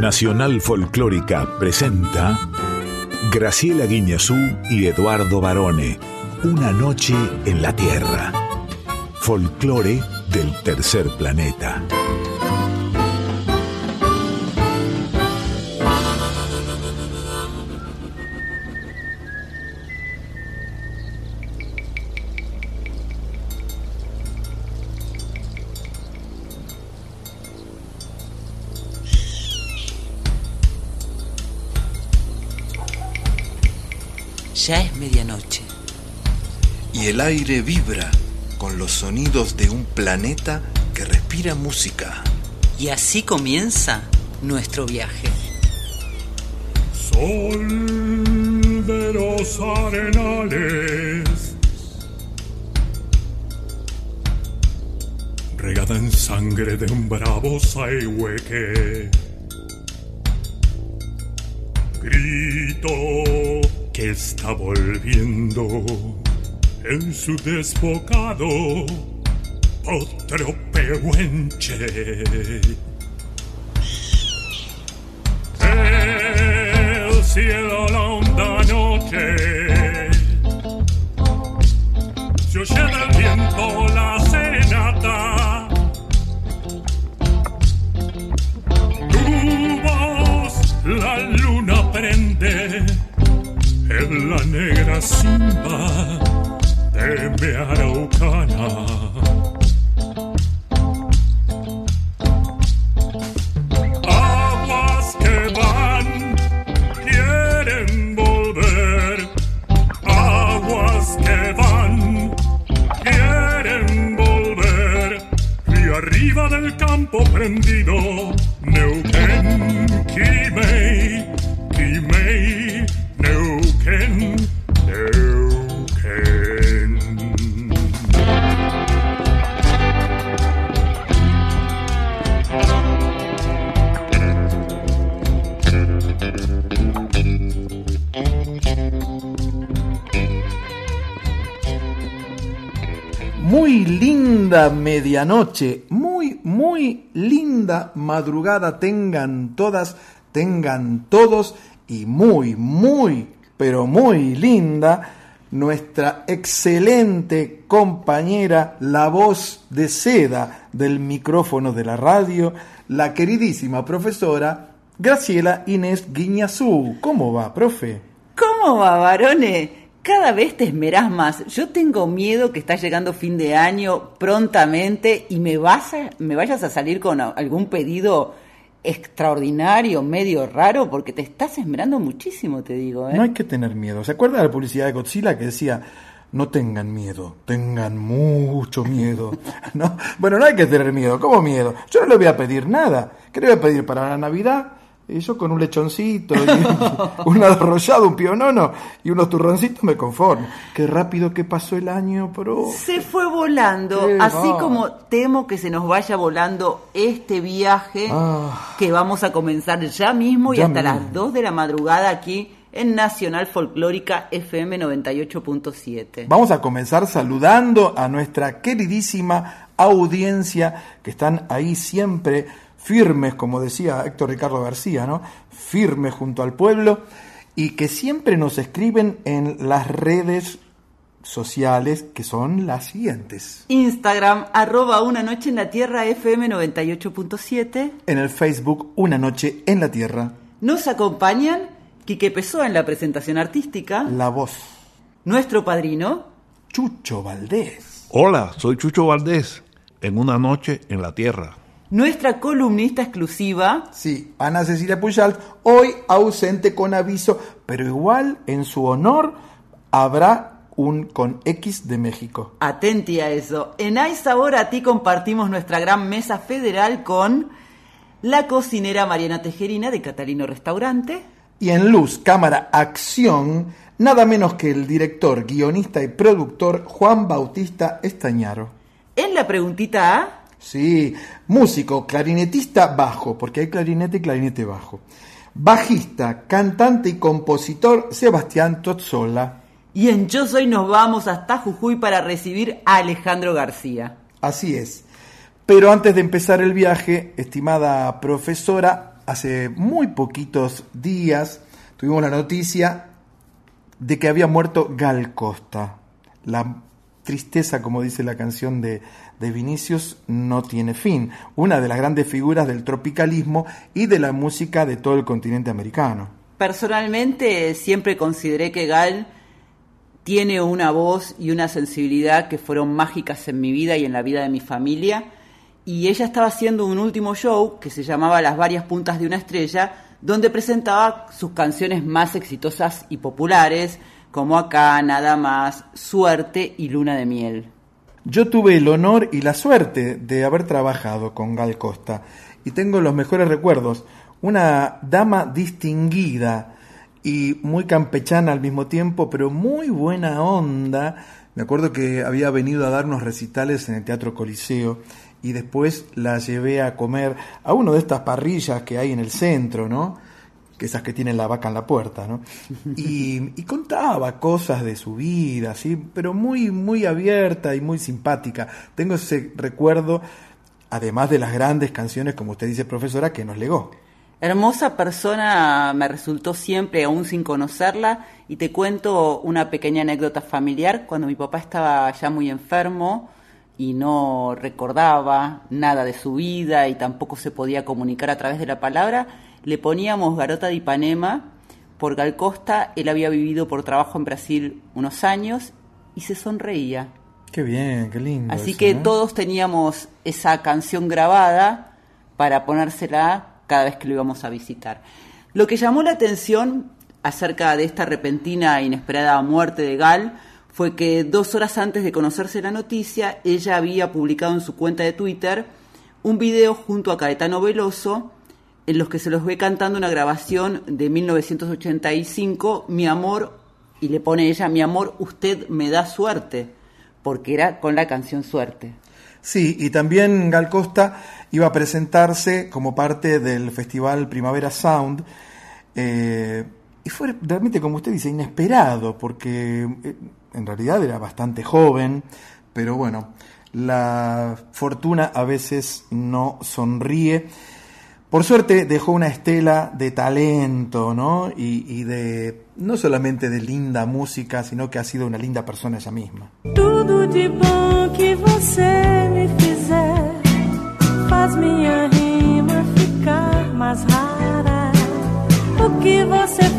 Nacional Folclórica presenta Graciela Guiñazú y Eduardo Barone. Una noche en la Tierra. Folclore del tercer planeta. Medianoche. Y el aire vibra con los sonidos de un planeta que respira música. Y así comienza nuestro viaje. Sol de los arenales. Regada en sangre de un bravo saihueque. Grito que está volviendo en su desbocado otro pehuenche. El cielo la honda noche la negra simba de mi araucana. Aguas que van, quieren volver. Aguas que van, quieren volver. Y arriba del campo prendido, medianoche, muy, muy linda madrugada tengan todas, tengan todos y muy, muy, pero muy linda nuestra excelente compañera, la voz de seda del micrófono de la radio, la queridísima profesora Graciela Inés Guiñazú. ¿Cómo va, profe? ¿Cómo va, varones? Cada vez te esmerás más. Yo tengo miedo que está llegando fin de año prontamente y me, vas a- me vayas a salir con algún pedido extraordinario, medio raro, porque te estás esmerando muchísimo, te digo. ¿eh? No hay que tener miedo. ¿Se acuerda de la publicidad de Godzilla que decía, no tengan miedo, tengan mucho miedo? ¿No? Bueno, no hay que tener miedo. ¿Cómo miedo? Yo no le voy a pedir nada. ¿Qué le voy a pedir para la Navidad? Y yo con un lechoncito, y un arrollado, un pionono y unos turroncitos me conformo. Qué rápido que pasó el año, pero... Se fue volando, Sí, así va. como temo que se nos vaya volando este viaje Ah. que vamos a comenzar ya mismo y Ya hasta mismo. las 2 de la madrugada aquí en Nacional Folclórica FM 98.7. Vamos a comenzar saludando a nuestra queridísima audiencia que están ahí siempre firmes, como decía Héctor Ricardo García, ¿no? Firmes junto al pueblo y que siempre nos escriben en las redes sociales que son las siguientes. Instagram, arroba una noche en la tierra FM 98.7. En el Facebook Una Noche en la Tierra, Nos acompañan Quique Pessoa en la presentación artística, la voz, nuestro padrino, Chucho Valdés. Hola, soy Chucho Valdés, en una noche en la Tierra. Nuestra columnista exclusiva, Sí, Ana Cecilia Pujalt, hoy ausente con aviso, pero igual en su honor habrá un con X de México. Atenti a eso. En Ay Sabor a ti compartimos nuestra gran mesa federal con la cocinera Mariana Tejerina de Catalino Restaurante, Y en luz, cámara, acción, nada menos que el director, guionista y productor Juan Bautista Estañaro. en la preguntita A, Sí, músico, clarinetista bajo, porque hay clarinete y clarinete bajo. Bajista, cantante y compositor Sebastián Tozzola. y en Yo Soy nos vamos hasta Jujuy para recibir a Alejandro García. Así es. Pero antes de empezar el viaje, estimada profesora, hace muy poquitos días tuvimos la noticia de que había muerto Gal Costa. La tristeza, como dice la canción de, de Vinicius, no tiene fin. Una de las grandes figuras del tropicalismo y de la música de todo el continente americano. Personalmente siempre consideré que Gal tiene una voz y una sensibilidad que fueron mágicas en mi vida y en la vida de mi familia. Y ella estaba haciendo un último show que se llamaba Las varias puntas de una estrella, donde presentaba sus canciones más exitosas y populares, como Acá, Nada más, Suerte y Luna de Miel. Yo tuve el honor y la suerte de haber trabajado con Gal Costa y tengo los mejores recuerdos. Una dama distinguida, y muy campechana al mismo tiempo, pero muy buena onda. Me acuerdo que había venido a darnos recitales en el Teatro Coliseo y después la llevé a comer a una de estas parrillas que hay en el centro, ¿no? Que esas que tienen la vaca en la puerta, ¿no? Y, y contaba cosas de su vida, ¿sí? Pero muy, muy abierta y muy simpática. Tengo ese recuerdo, además de las grandes canciones, como usted dice, profesora, que nos legó. Hermosa persona me resultó siempre, aún sin conocerla, y te cuento una pequeña anécdota familiar. Cuando mi papá estaba ya muy enfermo y no recordaba nada de su vida y tampoco se podía comunicar a través de la palabra, le poníamos Garota de Ipanema por Gal Costa. Él había vivido por trabajo en Brasil unos años y se sonreía. Qué bien, qué lindo. Así eso, que ¿no? todos teníamos esa canción grabada para ponérsela cada vez que lo íbamos a visitar. Lo que llamó la atención acerca de esta repentina e inesperada muerte de Gal fue que dos horas antes de conocerse la noticia, ella había publicado en su cuenta de Twitter un video junto a Caetano Veloso en los que se los ve cantando una grabación de 1985, Mi amor, y le pone ella, Mi amor, usted me da suerte, porque era con la canción Suerte. Sí, y también Gal Costa iba a presentarse como parte del festival Primavera Sound. eh, y fue realmente, como usted dice, inesperado, porque eh, en realidad era bastante joven, pero bueno, la fortuna a veces no sonríe. Por suerte dejó una estela de talento, ¿no? Y, de no solamente de linda música, sino que ha sido una linda persona ella misma. De bom que você me fizer faz rima ficar rara. O que você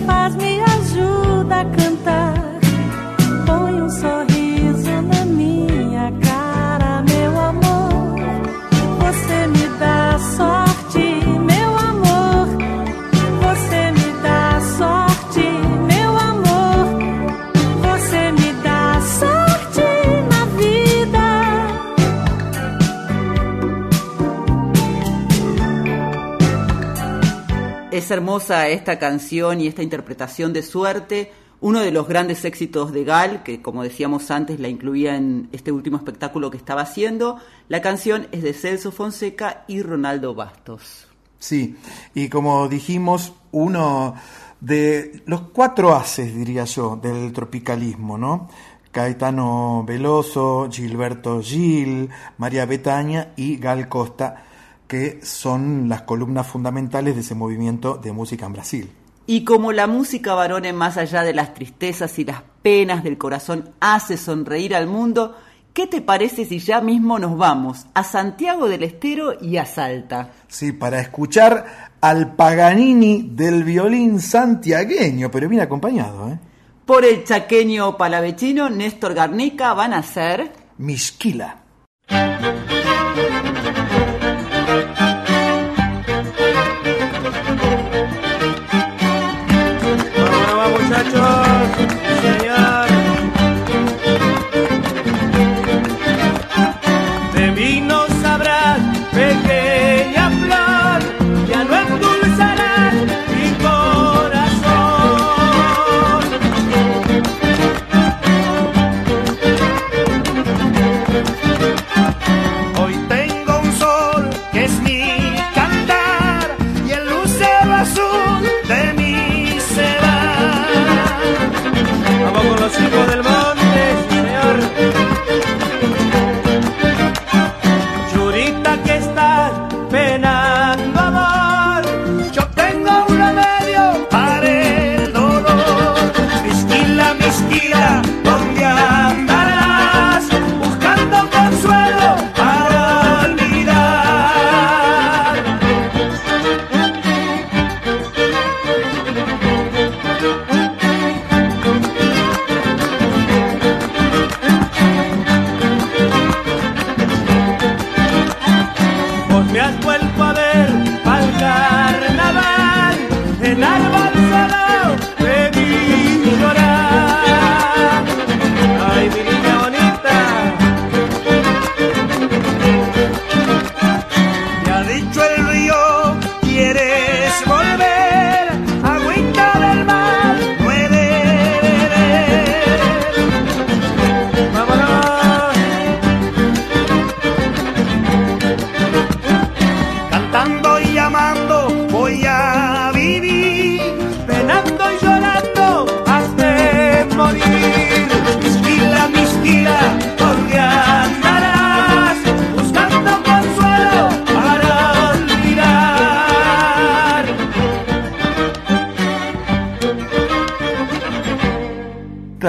Hermosa esta canción y esta interpretación de suerte, uno de los grandes éxitos de Gal, que como decíamos antes la incluía en este último espectáculo que estaba haciendo. La canción es de Celso Fonseca y Ronaldo Bastos. Sí, y como dijimos, uno de los cuatro haces, diría yo, del tropicalismo, ¿no? Caetano Veloso, Gilberto Gil, María Betaña y Gal Costa, que son las columnas fundamentales de ese movimiento de música en Brasil. Y como la música varone más allá de las tristezas y las penas del corazón hace sonreír al mundo, ¿qué te parece si ya mismo nos vamos a Santiago del Estero y a Salta? Sí, para escuchar al Paganini del violín santiagueño, pero bien acompañado, ¿eh? Por el chaqueño palavecino, Néstor Garnica van a ser... Misquila.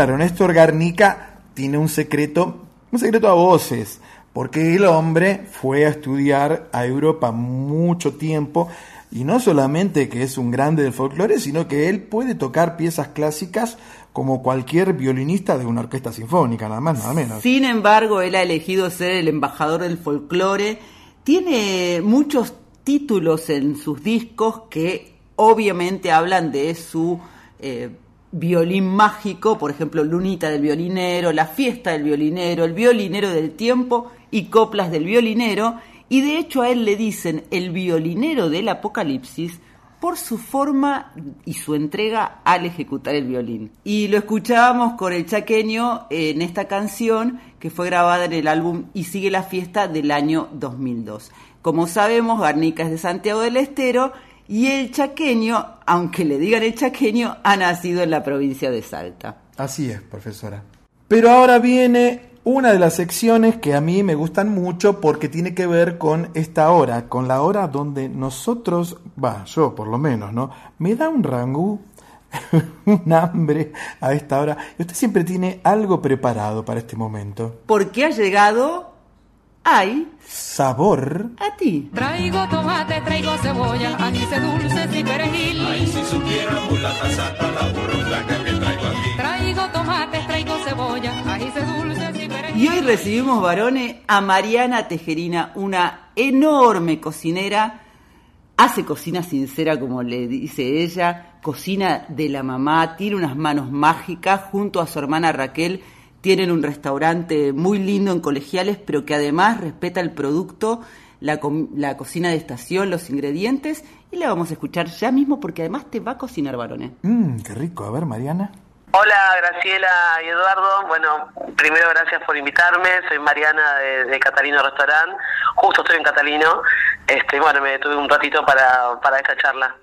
Claro, Néstor Garnica tiene un secreto, un secreto a voces, porque el hombre fue a estudiar a Europa mucho tiempo y no solamente que es un grande del folclore, sino que él puede tocar piezas clásicas como cualquier violinista de una orquesta sinfónica, nada más, nada menos. Sin embargo, él ha elegido ser el embajador del folclore. Tiene muchos títulos en sus discos que obviamente hablan de su eh, violín mágico, por ejemplo, Lunita del violinero, La fiesta del violinero, El violinero del tiempo y Coplas del violinero. Y de hecho a él le dicen el violinero del apocalipsis por su forma y su entrega al ejecutar el violín. Y lo escuchábamos con el chaqueño en esta canción que fue grabada en el álbum Y sigue la fiesta del año 2002. Como sabemos, Garnica es de Santiago del Estero y el chaqueño, aunque le digan el chaqueño, ha nacido en la provincia de Salta. Así es, profesora. Pero ahora viene una de las secciones que a mí me gustan mucho porque tiene que ver con esta hora, con la hora donde nosotros, va, yo por lo menos, ¿no? Me da un rangú, un hambre a esta hora. Y usted siempre tiene algo preparado para este momento. Porque ha llegado, ay, Sabor. a ti. Traigo tomate, traigo cebolla, anís dulces y perejil. Ay, si supiéramos la que traigo aquí. Traigo tomate, traigo cebolla, anís dulces y perejil. Y hoy recibimos, varones, a Mariana Tejerina, una enorme cocinera. Hace cocina sincera, como le dice ella, cocina de la mamá, tiene unas manos mágicas, junto a su hermana Raquel, tienen un restaurante muy lindo en colegiales, pero que además respeta el producto, la, la cocina de estación, los ingredientes, y la vamos a escuchar ya mismo porque además te va a cocinar, varones. Mmm, qué rico. A ver, Mariana. Hola Graciela y Eduardo, bueno, primero gracias por invitarme, soy Mariana de, de Catalino Restaurant, justo estoy en Catalino, este, bueno, me detuve un ratito para, para esta charla.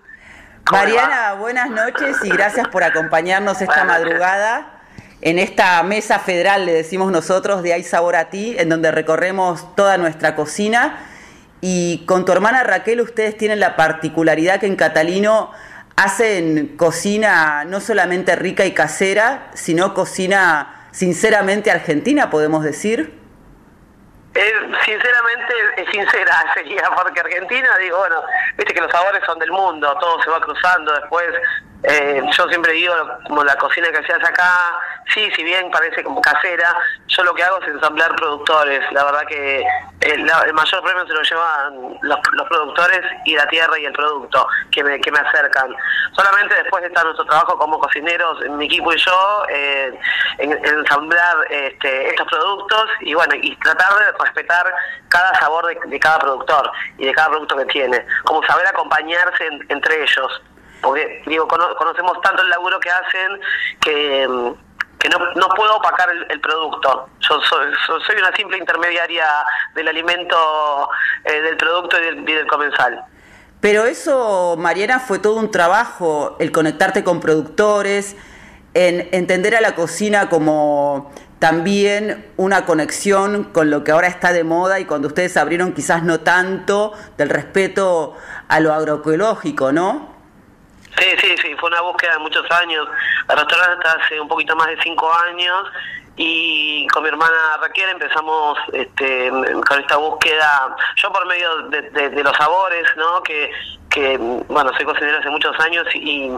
Mariana, buenas noches y gracias por acompañarnos esta Buenas noches. madrugada en esta mesa federal, le decimos nosotros, de Hay Sabor a Ti, en donde recorremos toda nuestra cocina. Y con tu hermana Raquel, ustedes tienen la particularidad que en Catalino hacen cocina no solamente rica y casera, sino cocina sinceramente argentina, podemos decir. Eh, sinceramente, es sincera sería, porque Argentina, digo, bueno, viste que los sabores son del mundo, todo se va cruzando después. Eh, yo siempre digo, como la cocina que hacías acá, sí, si bien parece como casera, yo lo que hago es ensamblar productores. La verdad que el, la- el mayor premio se lo llevan los, los productores y la tierra y el producto que me, que me acercan. Solamente después está nuestro trabajo como cocineros, mi equipo y yo, eh, en, en ensamblar este, estos productos y bueno, y tratar de respetar cada sabor de, de cada productor y de cada producto que tiene, como saber acompañarse en- entre ellos. Porque, digo, cono- conocemos tanto el laburo que hacen que, mm, que no, no puedo opacar el, producto. Yo soy, so- soy una simple intermediaria del alimento, eh, del producto y del, y del comensal. Pero eso, Mariana, fue todo un trabajo, el conectarte con productores, en entender a la cocina como también una conexión con lo que ahora está de moda y cuando ustedes abrieron quizás no tanto del respeto a lo agroecológico, ¿no? Sí, sí, sí, fue una búsqueda de muchos años. El restaurante hace un poquito más de cinco años y con mi hermana Raquel empezamos este, con esta búsqueda, yo por medio de- de los sabores, ¿no? Que, que bueno, soy cocinero hace muchos años y,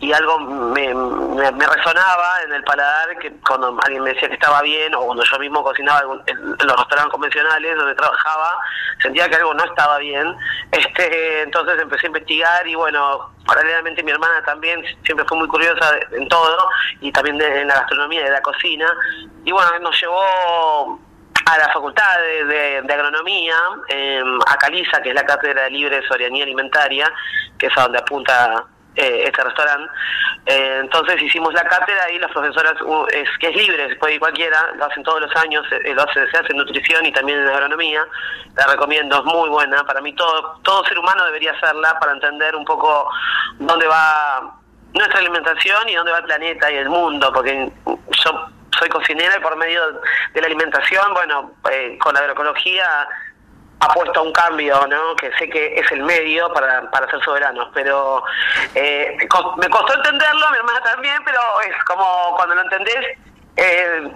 y algo me, me, me resonaba en el paladar que cuando alguien me decía que estaba bien o cuando yo mismo cocinaba en los restaurantes convencionales donde trabajaba, sentía que algo no estaba bien. Este, entonces empecé a investigar y bueno, paralelamente mi hermana también siempre fue muy curiosa en todo y también de, en la gastronomía y de la cocina. Y bueno, nos llevó a la Facultad de, de- de Agronomía, eh, a Caliza, que es la Cátedra de Libre Soberanía Alimentaria, que es a donde apunta eh, este restaurante. Eh, entonces hicimos la cátedra y las profesoras, uh, es, que es libre, puede ir cualquiera, lo hacen todos los años, eh, lo hace, se hace en nutrición y también en agronomía. La recomiendo, es muy buena. Para mí todo, todo ser humano debería hacerla para entender un poco dónde va nuestra alimentación y dónde va el planeta y el mundo, porque yo soy cocinera y por medio de la alimentación, bueno, eh, con la agroecología apuesto a un cambio, ¿no? Que sé que es el medio para, para ser soberanos, pero eh, me costó entenderlo, mi hermana también, pero es como cuando lo entendés, eh,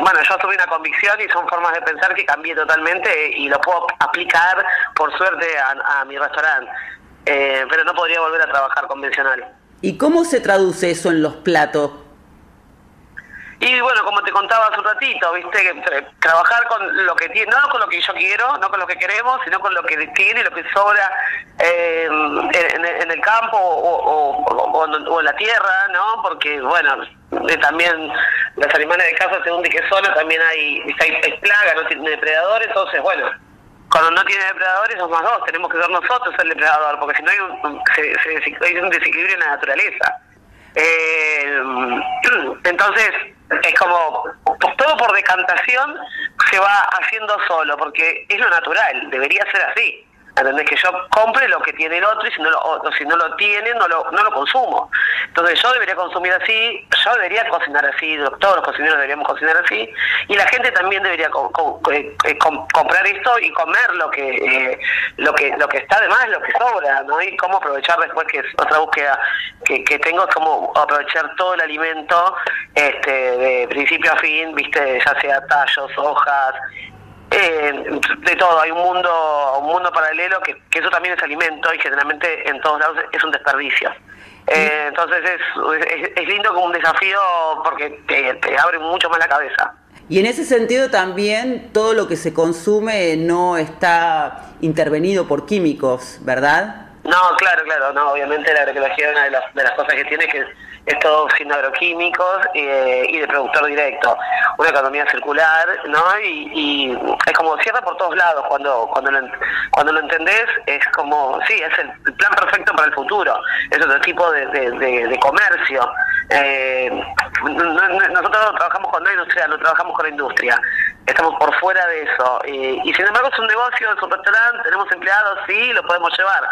bueno, yo tuve una convicción y son formas de pensar que cambié totalmente y lo puedo aplicar, por suerte, a, a mi restaurante, Eh, pero no podría volver a trabajar convencional. ¿Y cómo se traduce eso en los platos? Y bueno, como te contaba hace un ratito, viste, tra- trabajar con lo que tiene, no con lo que yo quiero, no con lo que queremos, sino con lo que tiene lo que sobra eh, en, en el campo o, o- o- en- la tierra, ¿no? Porque, bueno, eh, también los animales de casa, según qué zona, también hay, hay plaga, no tiene depredadores, entonces, bueno, cuando no tiene depredadores somos más dos, tenemos que ser nosotros el depredador, porque si no hay un, se- se- hay un desequilibrio en la naturaleza. Eh, entonces, es como, pues, todo por decantación se va haciendo solo, porque es lo natural, debería ser así. ¿Entendés? Que yo compre lo que tiene el otro y si no lo, o si no lo tiene, no lo, no lo consumo. Entonces yo debería consumir así, yo debería cocinar así, todos los cocineros deberíamos cocinar así, y la gente también debería co- eh, com- comprar esto y comer lo que eh, lo que lo que está de más, lo que sobra, ¿no? Y cómo aprovechar después, que es otra búsqueda que, que tengo, es cómo aprovechar todo el alimento este, de principio a fin, viste, ya sea tallos, hojas, eh, de todo, hay un mundo un mundo paralelo que, que eso también es alimento y generalmente en todos lados es un desperdicio. Eh, entonces es, es, es lindo como un desafío porque te, te abre mucho más la cabeza. Y en ese sentido también todo lo que se consume no está intervenido por químicos, ¿verdad? No, claro, claro, no, obviamente la agroecología es una de las, de las cosas que tiene que es, todo sin agroquímicos eh, y de productor directo, una economía circular, ¿no? Y, es como cierra por todos lados cuando cuando lo, cuando lo entendés, es como, sí, es el, plan perfecto para el futuro, es otro tipo de- de comercio. Eh, no- no- nosotros trabajamos con la industria, no trabajamos con la industria, estamos por fuera de eso. eh, y sin embargo es un negocio, es un restaurante, tenemos empleados, sí, lo podemos llevar.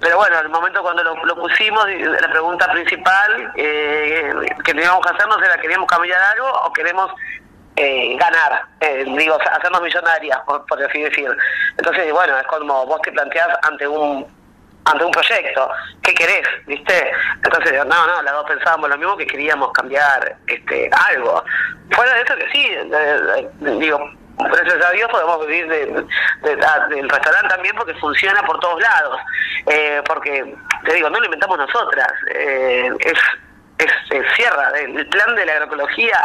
Pero bueno, en el momento cuando lo, pusimos, la pregunta principal eh, que teníamos que hacernos era, ¿queríamos cambiar algo o queremos eh, ganar? Eh, digo, hacernos millonarias, por, por así decir. Entonces, bueno, es como vos te planteás ante un ante un proyecto, ¿qué querés? ¿Viste? Entonces, no, no, las dos pensábamos lo mismo que queríamos cambiar este algo. Fuera de eso que sí, digo, gracias a Dios podemos vivir de, de- ah, del restaurante también porque funciona por todos lados. Eh, porque, te digo, no lo inventamos nosotras, eh, es, es, es cierra, el, plan de la agroecología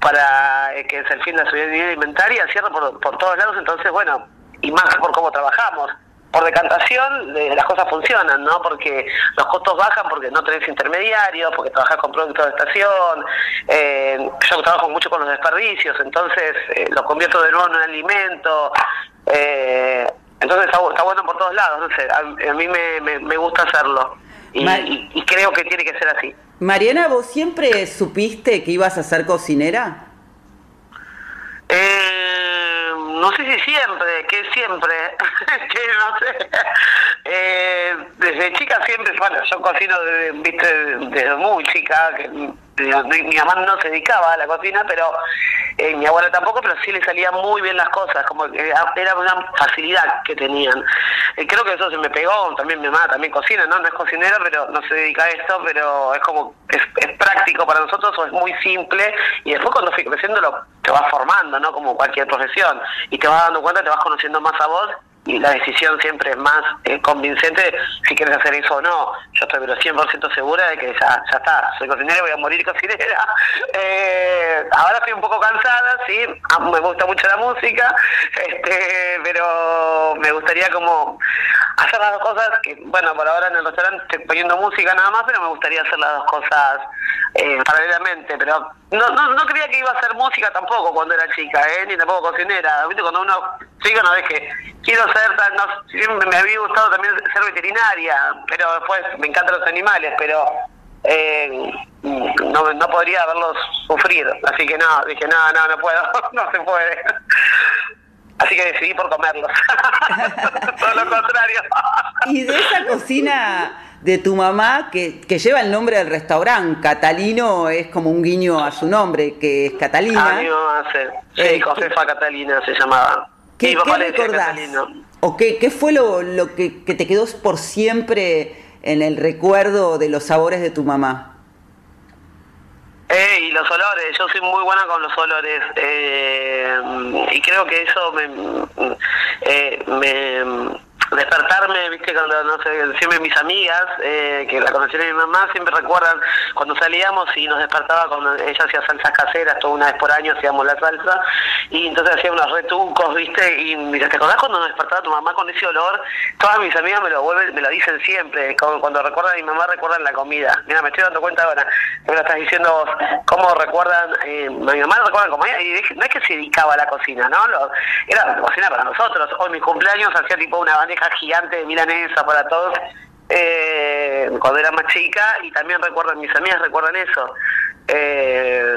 para eh, que es el fin de la soberanía alimentaria cierra por, por todos lados, entonces bueno, y más por cómo trabajamos por decantación eh, las cosas funcionan, ¿no? Porque los costos bajan porque no tenés intermediarios, porque trabajás con productos de estación. eh, yo trabajo mucho con los desperdicios, entonces eh, los convierto de nuevo en un alimento. eh, entonces está, bu- está bueno por todos lados, no sé, a, a mí me, me, me gusta hacerlo y, y- y creo que tiene que ser así. Mariana, ¿vos siempre supiste que ibas a ser cocinera? Eh, no sé si siempre, que siempre, que no sé. Eh, desde chica siempre, bueno, yo cocino desde, viste, desde muy chica, que mi, mi mamá no se dedicaba a la cocina, pero eh, mi abuela tampoco, pero sí le salían muy bien las cosas, como era era una facilidad que tenían. Eh, creo que eso se me pegó, también mi mamá también cocina, ¿no? No es cocinera, pero no se dedica a esto, pero es como, es, es práctico para nosotros o es muy simple y después cuando fui creciendo lo, te vas formando, ¿no? Como cualquier profesión y te vas dando cuenta, te vas conociendo más a vos y la decisión siempre es más eh, convincente si quieres hacer eso o no. Yo estoy pero 100% segura de que ya, ya está, soy cocinera y voy a morir cocinera. Eh, ahora estoy un poco cansada, sí, ah, me gusta mucho la música, este, pero me gustaría como hacer las dos cosas, que bueno, por ahora en el restaurante estoy poniendo música nada más, pero me gustaría hacer las dos cosas eh, paralelamente, pero no, no, no creía que iba a hacer música tampoco cuando era chica, ¿eh? ni tampoco cocinera. ¿Viste? Cuando uno chica no ves que quiero ser, tan- no, me había gustado también ser veterinaria, pero después me encantan los animales, pero eh, no, no podría verlos sufrir. Así que no, dije, no, no, no puedo, no se puede. Así que decidí por comerlos. Todo lo contrario. Y de esa cocina de tu mamá que, que lleva el nombre del restaurante, Catalino es como un guiño a su nombre, que es Catalina. Ah, mi mamá. Sí, Eh, Josefa Catalina se llamaba. ¿Qué, Mi qué papá le decía recordás? Catalino. ¿O qué, qué fue lo, lo que, que te quedó por siempre en el recuerdo de los sabores de tu mamá? Eh, y los olores, yo soy muy buena con los olores eh, y creo que eso me, eh, me despertarme, viste, cuando, no sé, siempre mis amigas, eh, que la conocieron mi mamá, siempre recuerdan cuando salíamos y nos despertaba cuando ella hacía salsas caseras, toda una vez por año hacíamos la salsa, y entonces hacía unos retucos, viste, y mira, ¿te acordás cuando nos despertaba tu mamá con ese olor? Todas mis amigas me lo vuelven, me lo dicen siempre, cuando recuerdan a mi mamá recuerdan la comida. Mira, me estoy dando cuenta ahora, me lo estás diciendo vos, cómo recuerdan, eh, mi mamá recuerda como ella, y no es que se dedicaba a la cocina, ¿no? Era cocina para nosotros, en mis cumpleaños hacía tipo una bandeja gigante de milanesa para todos, eh, cuando era más chica, y también recuerdan, mis amigas recuerdan eso. Eh,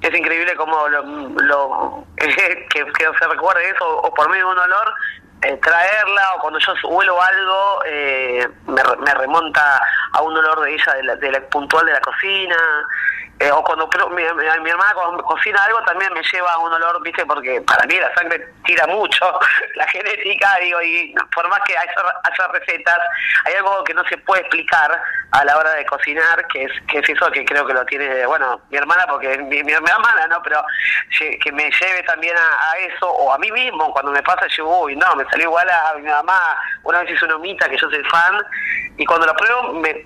es increíble cómo lo, lo- que, se recuerde eso, o por medio de un olor, eh, traerla, o cuando yo huelo algo, eh, me, me remonta a un olor de ella, de la, de la puntual de la cocina. Eh, o cuando pero mi, hermana cuando cocina algo también me lleva un olor, viste, porque para mí la sangre tira mucho, la genética, digo, y por más que haya, recetas, hay algo que no se puede explicar a la hora de cocinar, que es, que es eso que creo que lo tiene, bueno, mi hermana, porque es mi, mi, hermana, ¿no? Pero que me lleve también a, eso, o a mí mismo, cuando me pasa, yo, uy, no, me salió igual a, mi mamá, una vez hice una humita, que yo soy fan, y cuando lo pruebo me,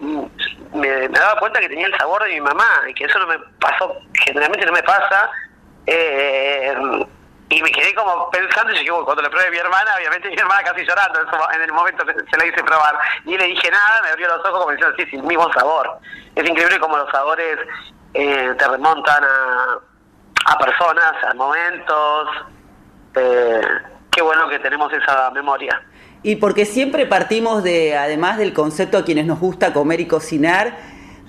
me, me daba cuenta que tenía el sabor de mi mamá, y que eso no me pasó, generalmente no me pasa, eh, y me quedé como pensando, y yo, cuando le probé a mi hermana, obviamente mi hermana casi llorando en, el momento que se la hice probar, y le dije nada, me abrió los ojos como diciendo, sí, sí, el mismo sabor. Es increíble como los sabores eh, te remontan a, a personas, a momentos, eh, qué bueno que tenemos esa memoria. Y porque siempre partimos de, además del concepto a quienes nos gusta comer y cocinar,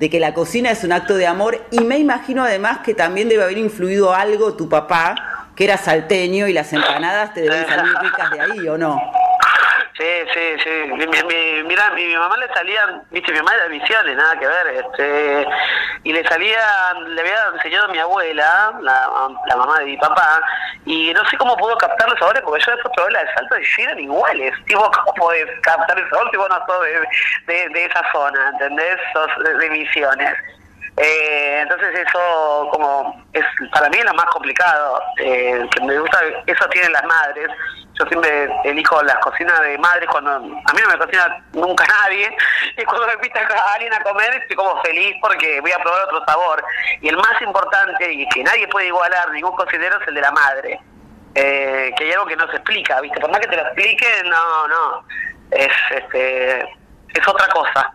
de que la cocina es un acto de amor y me imagino además que también debe haber influido algo tu papá, que era salteño y las empanadas te deben salir ricas de ahí, ¿o no? Sí, sí, sí. Mi, mi, mi- mira, mi, mamá le salían, viste, mi mamá era de Misiones, nada que ver, este, y le salían, le había enseñado a mi abuela, la, mamá de mi papá, y no sé cómo pudo captar los sabores, porque yo después probé la de Salto y eran iguales. Tipo, ¿cómo podés captar el sabor si vos no sos de esa zona, ¿entendés? Sos de, de Misiones. Eh, entonces eso como es para mí es lo más complicado eh, que me gusta eso tienen las madres yo siempre elijo las cocinas de madres cuando a mí no me cocina nunca nadie. Y cuando me invita a alguien a comer estoy como feliz porque voy a probar otro sabor. Y el más importante y que nadie puede igualar ningún cocinero es el de la madre. Eh, que hay algo que no se explica viste por más que te lo explique no no. Es este es otra cosa.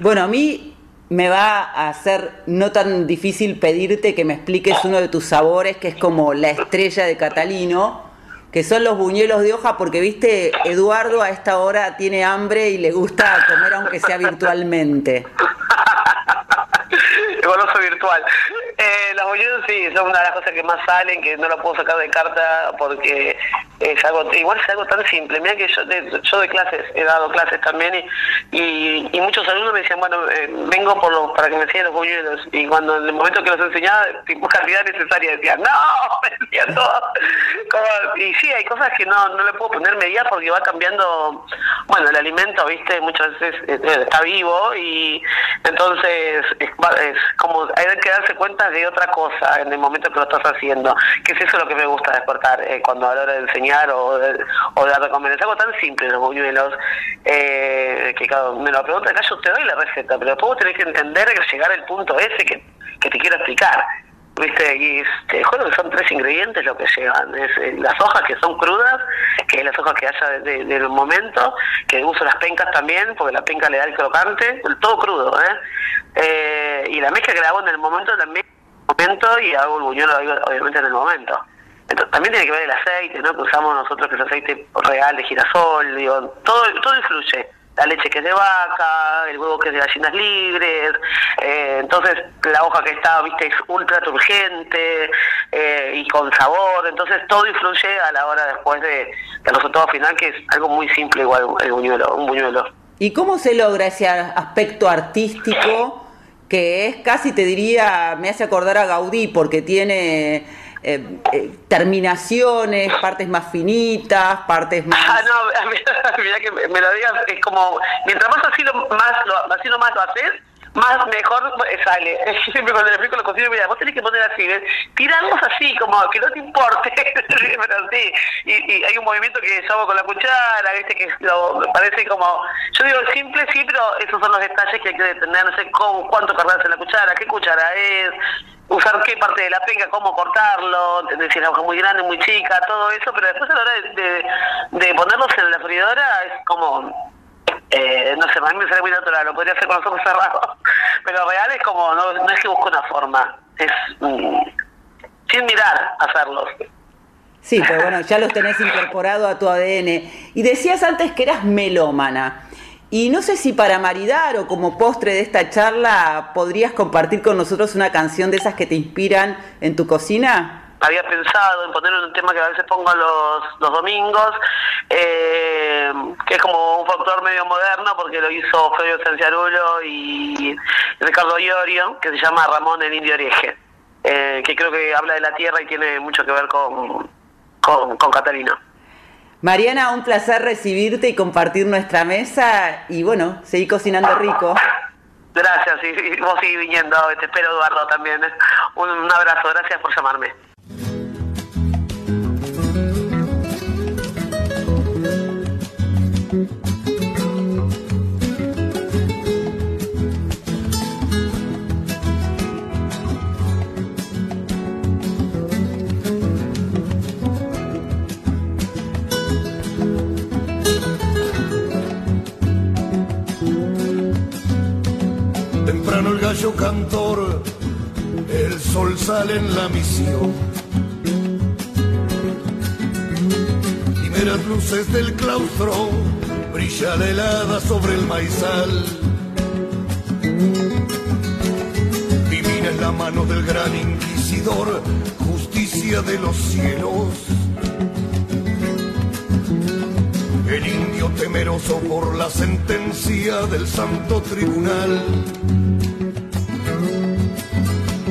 Bueno, a mí me va a hacer no tan difícil pedirte que me expliques uno de tus sabores, que es como la estrella de Catalino, que son los buñuelos de hoja, porque viste, Eduardo a esta hora tiene hambre y le gusta comer aunque sea virtualmente. el goloso virtual. Eh, los bollitos sí, son una de las cosas que más salen, que no lo puedo sacar de carta porque es algo, igual es algo tan simple. Mira que yo de, yo de clases, he dado clases también y, y, muchos alumnos me decían, bueno, eh, vengo por los, para que me enseñen los bollitos. Y cuando en el momento que los enseñaba, tipo cantidad necesaria, decían, no, me todo. Y sí, hay cosas que no, no le puedo poner medida porque va cambiando, bueno, el alimento, viste, muchas veces eh, está vivo y entonces es, es como hay que darse cuenta de otra cosa en el momento que lo estás haciendo, que es eso lo que me gusta despertar eh, cuando a la hora de enseñar o de, o de dar Es algo tan simple los buñuelos, eh, que claro, me lo pregunta acá, yo te doy la receta, pero después vos tenés que entender que llegar al punto ese que, que te quiero explicar. ¿Viste? Y te juro que son tres ingredientes lo que llevan. Es eh, las hojas que son crudas, que es las hojas que haya de- del momento, que uso las pencas también, porque la penca le da el crocante, todo crudo, ¿eh? Eh, y la mezcla que la hago en el momento también, en el momento y hago el buñuelo obviamente en el momento. Entonces, también tiene que ver el aceite, ¿no? Que usamos nosotros, que es aceite real de girasol, todo, todo influye. La leche que es de vaca, el huevo que es de gallinas libres, eh, entonces la hoja que está, viste, es ultra turgente eh, y con sabor, entonces todo influye a la hora después de, del resultado final, que es algo muy simple igual el buñuelo, un buñuelo. ¿Y cómo se logra ese aspecto artístico que es casi, te diría, me hace acordar a Gaudí porque tiene eh, eh, terminaciones, partes más finitas, partes más... Ah, no, mira, mira que me me lo digas, es como, mientras más así lo, más lo, así lo más lo haces, más mejor sale. Siempre cuando le explico lo cocino, mira, vos tenés que poner así, ¿ves? tirarlos así, como que no te importe, pero sí. Y, y hay un movimiento que yo hago con la cuchara, ¿viste? Que lo, parece como, yo digo simple, sí, pero esos son los detalles que hay que detener, no sé cómo, cuánto cargas en la cuchara, qué cuchara es, usar qué parte de la penca, cómo cortarlo, ¿entendés? si la hoja muy grande, muy chica, todo eso, pero después a la hora de, de, de ponerlos en la freidora es como, eh, no sé, para mí me sale muy natural, lo podría hacer con los ojos cerrados, pero real es como, no, no es que busco una forma, es mm, sin mirar hacerlos. Sí, pero bueno, ya los tenés incorporado a tu ADN. Y decías antes que eras melómana. Y no sé si para maridar o como postre de esta charla podrías compartir con nosotros una canción de esas que te inspiran en tu cocina. Había pensado en poner un tema que a veces pongo los, los domingos, eh, que es como un factor medio moderno, porque lo hizo Fabio Sanciarulo y Ricardo Iorio, que se llama Ramón el Indio Oreje, eh, que creo que habla de la tierra y tiene mucho que ver con, con, con Catalina. Mariana, un placer recibirte y compartir nuestra mesa y bueno, seguir cocinando rico. Gracias, y, y vos seguís viniendo, te espero Eduardo también. Un, un abrazo, gracias por llamarme. El gallo cantor, el sol sale en la misión. Primeras luces del claustro, brilla la helada sobre el maizal. Divina es la mano del gran inquisidor, justicia de los cielos. El indio temeroso por la sentencia del santo tribunal.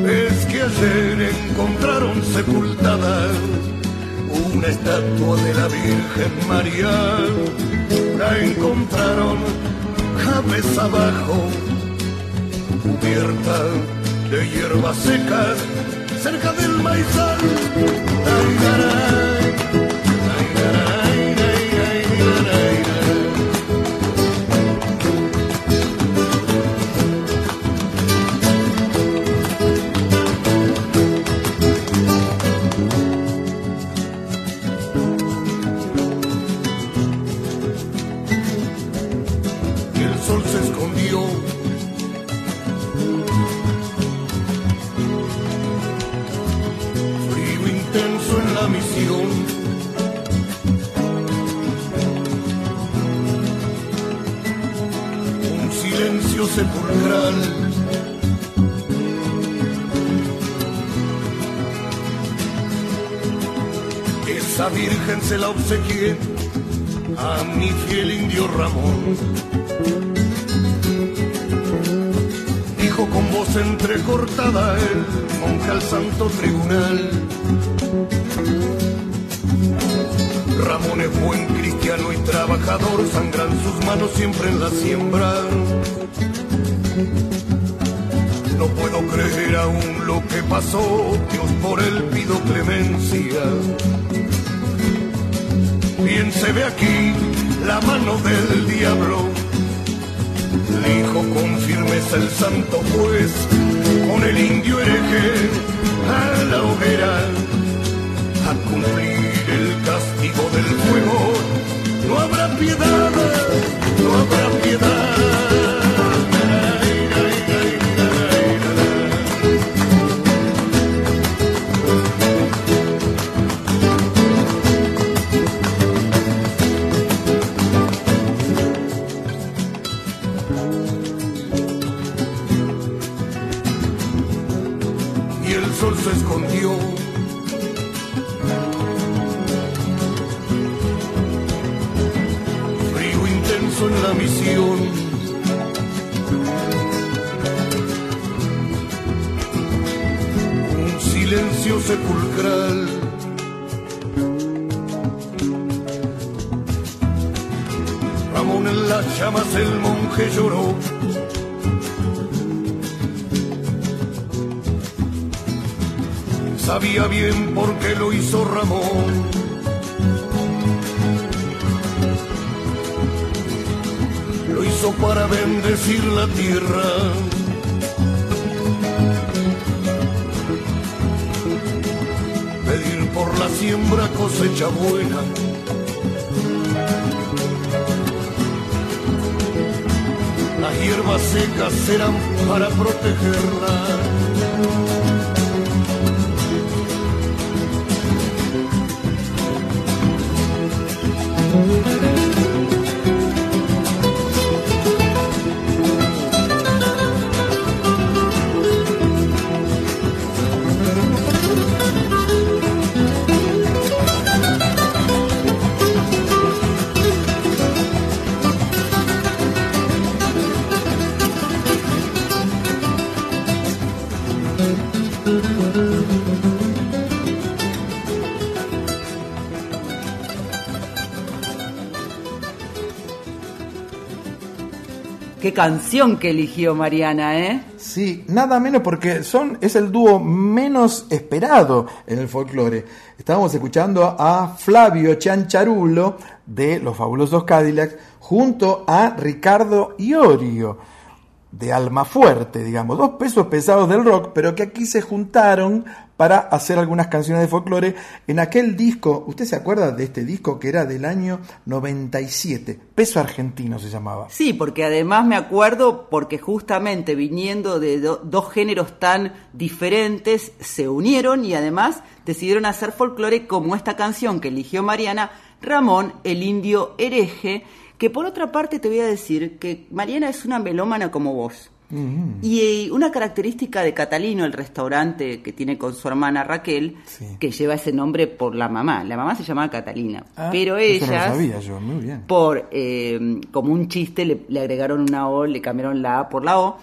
Es que ayer encontraron sepultada una estatua de la Virgen María. La encontraron cabeza abajo, cubierta de hierbas secas, cerca del maizal. La obsequié a mi fiel indio Ramón. Dijo con voz entrecortada el monje al santo tribunal. Ramón es buen cristiano y trabajador, sangran sus manos siempre en la siembra. No puedo creer aún lo que pasó, Dios por él pido clemencia. Bien se ve aquí la mano del diablo, el hijo con firmeza el santo juez, con el indio hereje a la hoguera, a cumplir el castigo del fuego. No habrá piedad, no habrá Qué canción que eligió Mariana, ¿eh? Sí, nada menos porque son es el dúo menos esperado en el folclore. Estábamos escuchando a Flavio Chancharulo de Los Fabulosos Cadillacs junto a Ricardo Iorio de Almafuerte, digamos, dos pesos pesados del rock, pero que aquí se juntaron para hacer algunas canciones de folclore en aquel disco, ¿usted se acuerda de este disco que era del año 97? Peso argentino se llamaba. Sí, porque además me acuerdo porque justamente viniendo de do- dos géneros tan diferentes se unieron y además decidieron hacer folclore como esta canción que eligió Mariana, Ramón el Indio Hereje, que por otra parte te voy a decir que Mariana es una melómana como vos. Y eh, una característica de Catalino, el restaurante que tiene con su hermana Raquel, que lleva ese nombre por la mamá. La mamá se llamaba Catalina, Ah, pero no ella por eh, como un chiste le, le agregaron una O, le cambiaron la A por la O.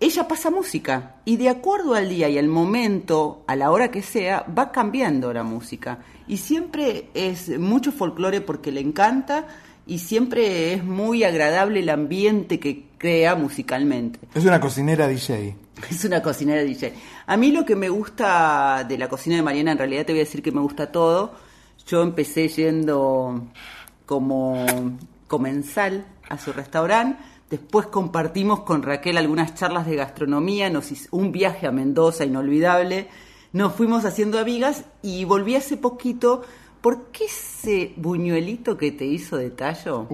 Ella pasa música y de acuerdo al día y al momento, a la hora que sea, va cambiando la música. Y siempre es mucho folclore porque le encanta y siempre es muy agradable el ambiente que crea musicalmente. Es una cocinera DJ. Es una cocinera DJ. A mí lo que me gusta de la cocina de Mariana, en realidad te voy a decir que me gusta todo. Yo empecé yendo como comensal a su restaurante. Después compartimos con Raquel algunas charlas de gastronomía, nos hizo un viaje a Mendoza inolvidable. Nos fuimos haciendo amigas y volví hace poquito. ¿Por qué ese buñuelito que te hizo de tallo?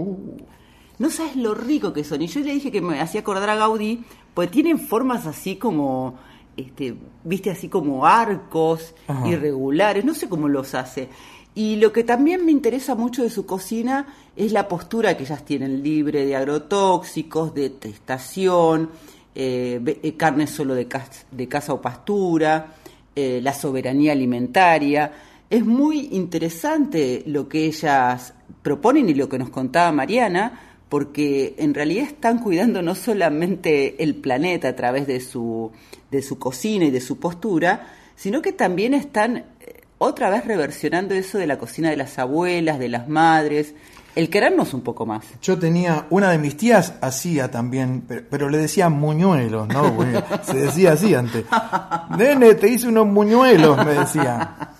No sabes lo rico que son. Y yo le dije que me hacía acordar a Gaudí, pues tienen formas así como, este, viste, así como arcos Ajá. irregulares. No sé cómo los hace. Y lo que también me interesa mucho de su cocina es la postura que ellas tienen, libre de agrotóxicos, de testación, eh, eh, carne solo de casa o pastura, eh, la soberanía alimentaria. Es muy interesante lo que ellas proponen y lo que nos contaba Mariana, porque en realidad están cuidando no solamente el planeta a través de su, de su cocina y de su postura, sino que también están eh, otra vez reversionando eso de la cocina de las abuelas, de las madres. el querernos un poco más. Yo tenía, una de mis tías hacía también, pero, pero le decía muñuelos, ¿no? Porque se decía así antes. Nene, te hice unos muñuelos, me decía.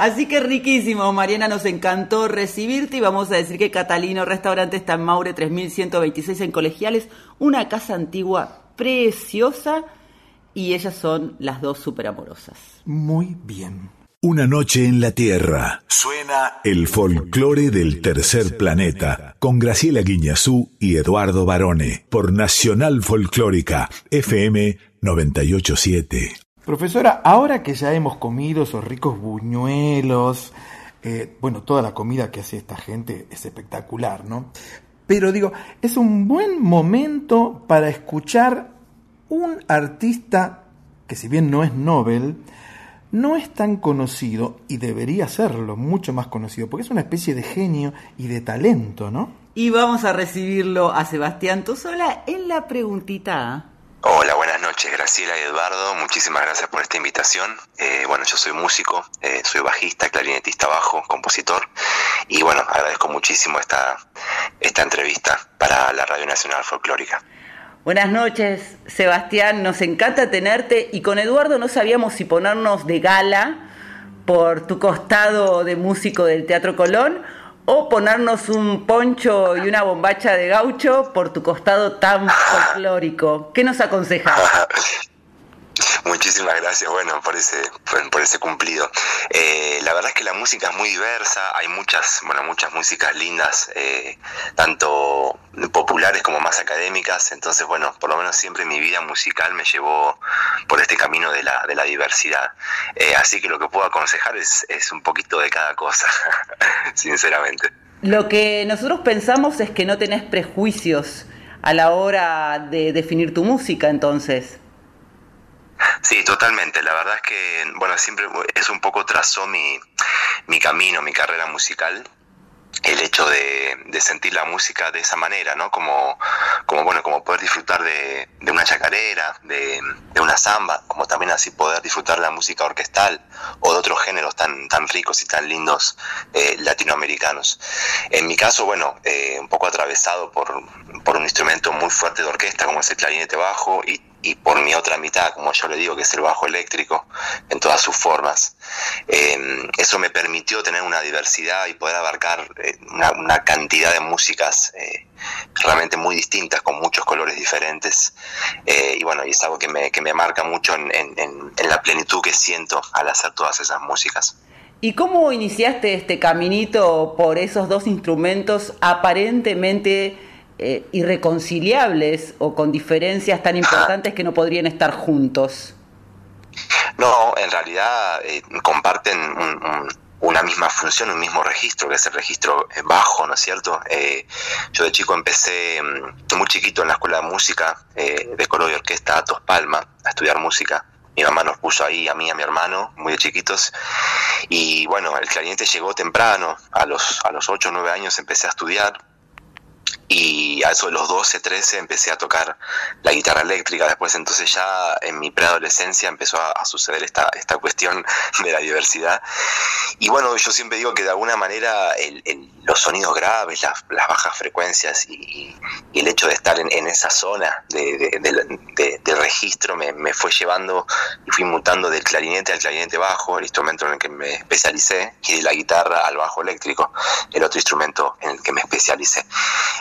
Así que riquísimo, Mariana, nos encantó recibirte y vamos a decir que Catalino Restaurante está en Maure 3126 en Colegiales, una casa antigua preciosa y ellas son las dos súper amorosas. Muy bien. Una noche en la Tierra. Suena el folclore del tercer planeta con Graciela Guiñazú y Eduardo Barone por Nacional Folclórica FM 987. Profesora, ahora que ya hemos comido esos ricos buñuelos, eh, bueno, toda la comida que hace esta gente es espectacular, ¿no? Pero digo, es un buen momento para escuchar un artista que si bien no es Nobel, no es tan conocido y debería serlo, mucho más conocido, porque es una especie de genio y de talento, ¿no? Y vamos a recibirlo a Sebastián Tosola en la preguntita. Hola, buenas noches, Graciela y Eduardo. Muchísimas gracias por esta invitación. Eh, bueno, yo soy músico, eh, soy bajista, clarinetista bajo, compositor. Y bueno, agradezco muchísimo esta, esta entrevista para la Radio Nacional Folclórica. Buenas noches, Sebastián. Nos encanta tenerte y con Eduardo no sabíamos si ponernos de gala por tu costado de músico del Teatro Colón o ponernos un poncho y una bombacha de gaucho por tu costado tan folclórico. ¿Qué nos aconsejas? Muchísimas gracias, bueno, por ese, por, ese cumplido. Eh, la verdad es que la música es muy diversa, hay muchas, bueno, muchas músicas lindas, eh, tanto populares como más académicas, entonces, bueno, por lo menos siempre mi vida musical me llevó por este camino de la, de la diversidad. Eh, así que lo que puedo aconsejar es, es un poquito de cada cosa, sinceramente. Lo que nosotros pensamos es que no tenés prejuicios a la hora de definir tu música, entonces. Sí, totalmente. La verdad es que, bueno, siempre es un poco trazó mi, mi camino, mi carrera musical el hecho de, de, sentir la música de esa manera, ¿no? Como, como bueno, como poder disfrutar de, de una chacarera, de, de, una samba, como también así poder disfrutar de la música orquestal o de otros géneros tan, tan ricos y tan lindos eh, latinoamericanos. En mi caso, bueno, eh, un poco atravesado por, por un instrumento muy fuerte de orquesta como es el clarinete bajo y y por mi otra mitad, como yo le digo, que es el bajo eléctrico, en todas sus formas. Eh, eso me permitió tener una diversidad y poder abarcar eh, una, cantidad de músicas eh, realmente muy distintas, con muchos colores diferentes. y bueno, y es algo que me, que me marca mucho en, en la plenitud que siento al hacer todas esas músicas. ¿Y cómo iniciaste este caminito por esos dos instrumentos aparentemente eh, irreconciliables o con diferencias tan importantes que no podrían estar juntos? No, en realidad eh, comparten un, un, una misma función, un mismo registro, que es el registro bajo, ¿no es cierto? Eh, yo de chico empecé mm, muy chiquito en la escuela de música eh, de coro y orquesta Atos Palma a estudiar música. Mi mamá nos puso ahí, a mí y a mi hermano, muy de chiquitos. Y bueno, el clarinete llegó temprano, a los, a los 8 o 9 años empecé a estudiar, y a eso de los 12, 13 empecé a tocar la guitarra eléctrica, después entonces ya en mi preadolescencia empezó a, suceder esta, esta cuestión de la diversidad. Y bueno, yo siempre digo que de alguna manera el, los sonidos graves, las, bajas frecuencias y, el hecho de estar en, esa zona de, registro me, fue llevando y fui mutando del clarinete al clarinete bajo, el instrumento en el que me especialicé, y de la guitarra al bajo eléctrico, el otro instrumento en el que me especialicé.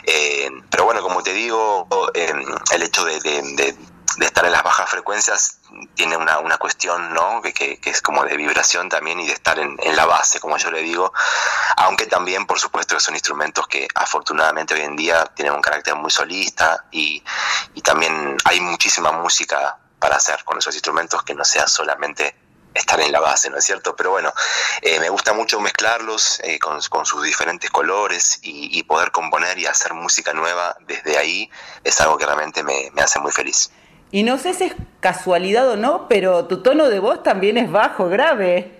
Eh, pero bueno, como te digo, el hecho de, de, estar en las bajas frecuencias tiene una, una cuestión, ¿no? Que, que, es como de vibración también y de estar en, en, la base, como yo le digo, aunque también, por supuesto, que son instrumentos que afortunadamente hoy en día tienen un carácter muy solista y, y también hay muchísima música para hacer con esos instrumentos que no sea solamente estar en la base, ¿no es cierto? Pero bueno, eh, me gusta mucho mezclarlos eh, con, con, sus diferentes colores y, y, poder componer y hacer música nueva desde ahí es algo que realmente me, me, hace muy feliz. Y no sé si es casualidad o no, pero tu tono de voz también es bajo, grave.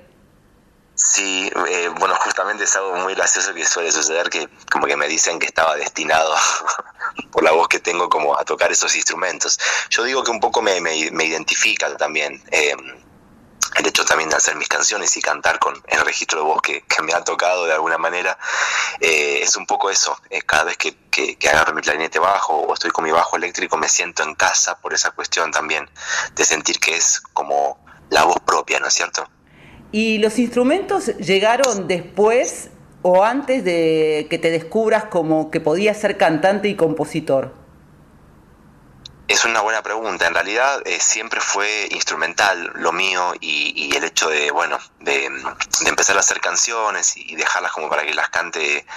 Sí, eh, bueno, justamente es algo muy gracioso que suele suceder, que como que me dicen que estaba destinado por la voz que tengo como a tocar esos instrumentos. Yo digo que un poco me, me, me identifica también. Eh, el hecho también de hacer mis canciones y cantar con el registro de voz que, que me ha tocado de alguna manera, eh, es un poco eso. Eh, cada vez que, que, que, agarro mi clarinete bajo o estoy con mi bajo eléctrico, me siento en casa por esa cuestión también de sentir que es como la voz propia, ¿no es cierto? ¿Y los instrumentos llegaron después o antes de que te descubras como que podías ser cantante y compositor? Es una buena pregunta. En realidad eh, siempre fue instrumental lo mío y, y el hecho de, bueno, de, empezar a hacer canciones y dejarlas como para que las cante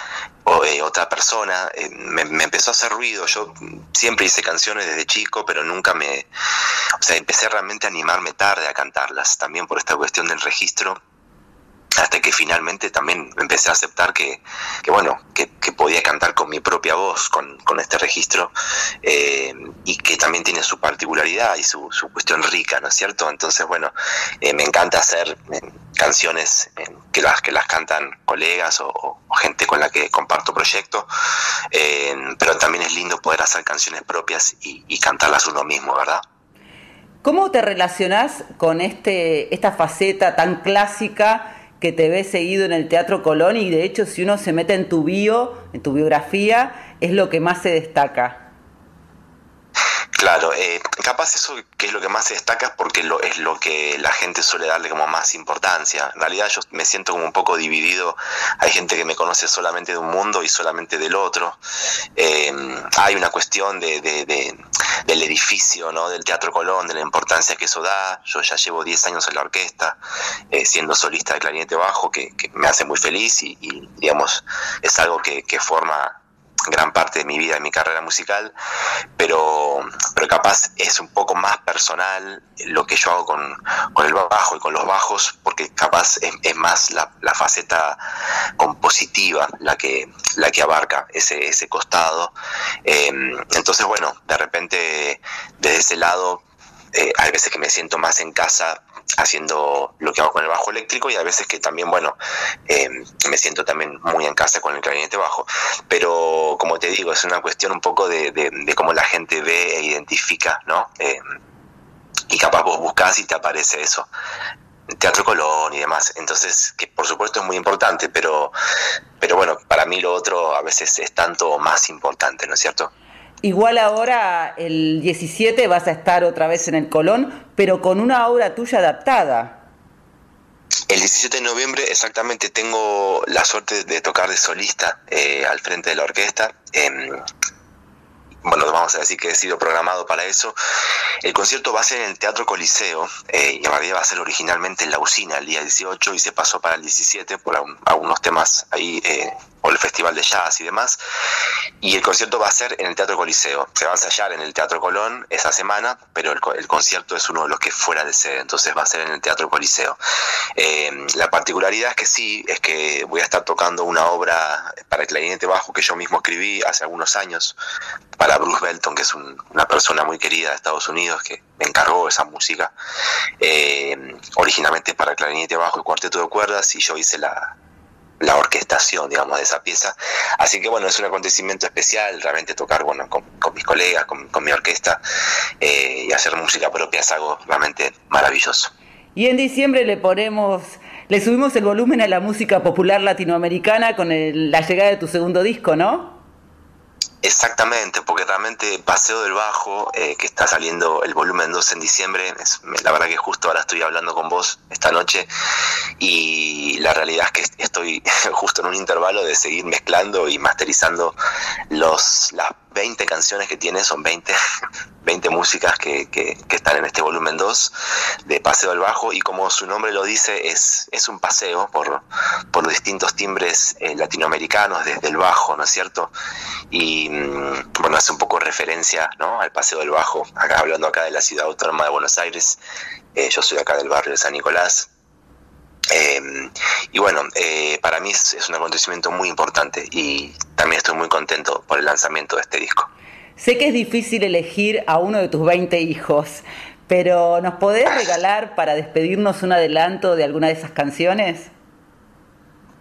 o, eh, otra persona, eh, me, me, empezó a hacer ruido. Yo siempre hice canciones desde chico, pero nunca me... O sea, empecé realmente a animarme tarde a cantarlas, también por esta cuestión del registro hasta que finalmente también empecé a aceptar que, que bueno, que, que, podía cantar con mi propia voz, con, con este registro, eh, y que también tiene su particularidad y su, su cuestión rica, ¿no es cierto? Entonces, bueno, eh, me encanta hacer eh, canciones que, las, que las cantan colegas o, gente con la que comparto proyectos, pero también es lindo poder hacer canciones propias y, y cantarlas uno mismo, ¿verdad? ¿Cómo te relacionás con este, esta faceta tan clásica que te ves seguido en el Teatro Colón y de hecho si uno se mete en tu bio, en tu biografía, es lo que más se destaca. Claro, eh, capaz eso que es lo que más se destaca es porque lo, es lo que la gente suele darle como más importancia. En realidad yo me siento como un poco dividido. Hay gente que me conoce solamente de un mundo y solamente del otro. Eh, hay una cuestión de, de, de, del edificio, ¿no? del Teatro Colón, de la importancia que eso da. Yo ya llevo 10 años en la orquesta, eh, siendo solista de clarinete bajo, que, me hace muy feliz y, digamos, es algo que forma gran parte de mi vida, de mi carrera musical, pero, pero capaz es un poco más personal lo que yo hago con, con el bajo y con los bajos, porque capaz es, más la, la, faceta compositiva la que, la que abarca ese, ese costado. Eh, entonces, bueno, de repente desde ese lado eh, hay veces que me siento más en casa haciendo lo que hago con el bajo eléctrico y a veces que también, bueno, eh, me siento también muy en casa con el clarinete bajo. Pero como te digo, es una cuestión un poco de, de, cómo la gente ve e identifica, ¿no? Eh, y capaz vos buscás y te aparece eso. Teatro Colón y demás. Entonces, que por supuesto es muy importante, pero, pero bueno, para mí lo otro a veces es tanto más importante, ¿no es cierto? Igual ahora el 17 vas a estar otra vez en el Colón, pero con una obra tuya adaptada. El 17 de noviembre exactamente tengo la suerte de tocar de solista eh, al frente de la orquesta. Eh, bueno, vamos a decir que he sido programado para eso. El concierto va a ser en el Teatro Coliseo, eh, y en realidad va a ser originalmente en la usina el día 18 y se pasó para el 17 por algunos temas ahí, eh, o el Festival de Jazz y demás. Y el concierto va a ser en el Teatro Coliseo. Se va a ensayar en el Teatro Colón esa semana, pero el, el concierto es uno de los que fuera de sede, entonces va a ser en el Teatro Coliseo. Eh, la particularidad es que sí, es que voy a estar tocando una obra para clarinete bajo que yo mismo escribí hace algunos años para Bruce Belton, que es un, una persona muy querida de Estados Unidos, que me encargó esa música, eh, originalmente para clarinete bajo y cuarteto de cuerdas, y yo hice la, la orquestación, digamos, de esa pieza. Así que bueno, es un acontecimiento especial, realmente tocar bueno, con, mis colegas, con, con mi orquesta, eh, y hacer música propia es algo realmente maravilloso. Y en diciembre le ponemos, le subimos el volumen a la música popular latinoamericana con la llegada de tu segundo disco, ¿no? Exactamente, porque realmente Paseo del Bajo, eh, que está saliendo el volumen 2 en diciembre, la verdad que justo ahora estoy hablando con vos esta noche y la realidad es que estoy justo en un intervalo de seguir mezclando y masterizando los, las 20 canciones que tiene, son 20, 20 músicas que, que, están en este volumen 2 de Paseo del Bajo y como su nombre lo dice, es, es un paseo por, por distintos timbres eh, latinoamericanos desde el bajo, ¿no es cierto? Y bueno, hace un poco referencia al Paseo del Bajo, acá hablando acá de la ciudad autónoma de Buenos Aires, eh, yo soy acá del barrio de San Nicolás, eh, y bueno, eh, para mí es, es, un acontecimiento muy importante y también estoy muy contento por el lanzamiento de este disco. Sé que es difícil elegir a uno de tus 20 hijos, pero ¿nos podés regalar para despedirnos un adelanto de alguna de esas canciones?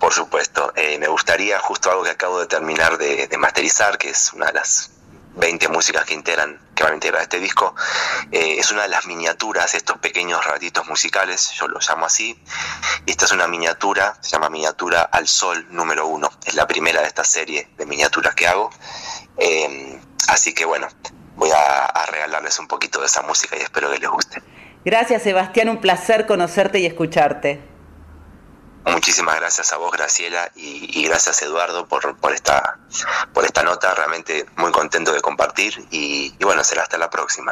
Por supuesto, eh, me gustaría justo algo que acabo de terminar de, masterizar, que es una de las 20 músicas que integran, que van a integrar este disco. Eh, es una de las miniaturas, estos pequeños ratitos musicales, yo lo llamo así. Y esta es una miniatura, se llama Miniatura al Sol número uno. Es la primera de esta serie de miniaturas que hago. Eh, así que bueno, voy a, a regalarles un poquito de esa música y espero que les guste. Gracias Sebastián, un placer conocerte y escucharte. Muchísimas gracias a vos, Graciela, y, gracias, Eduardo, por, por, esta, por esta nota. Realmente muy contento de compartir y, y bueno, será hasta la próxima.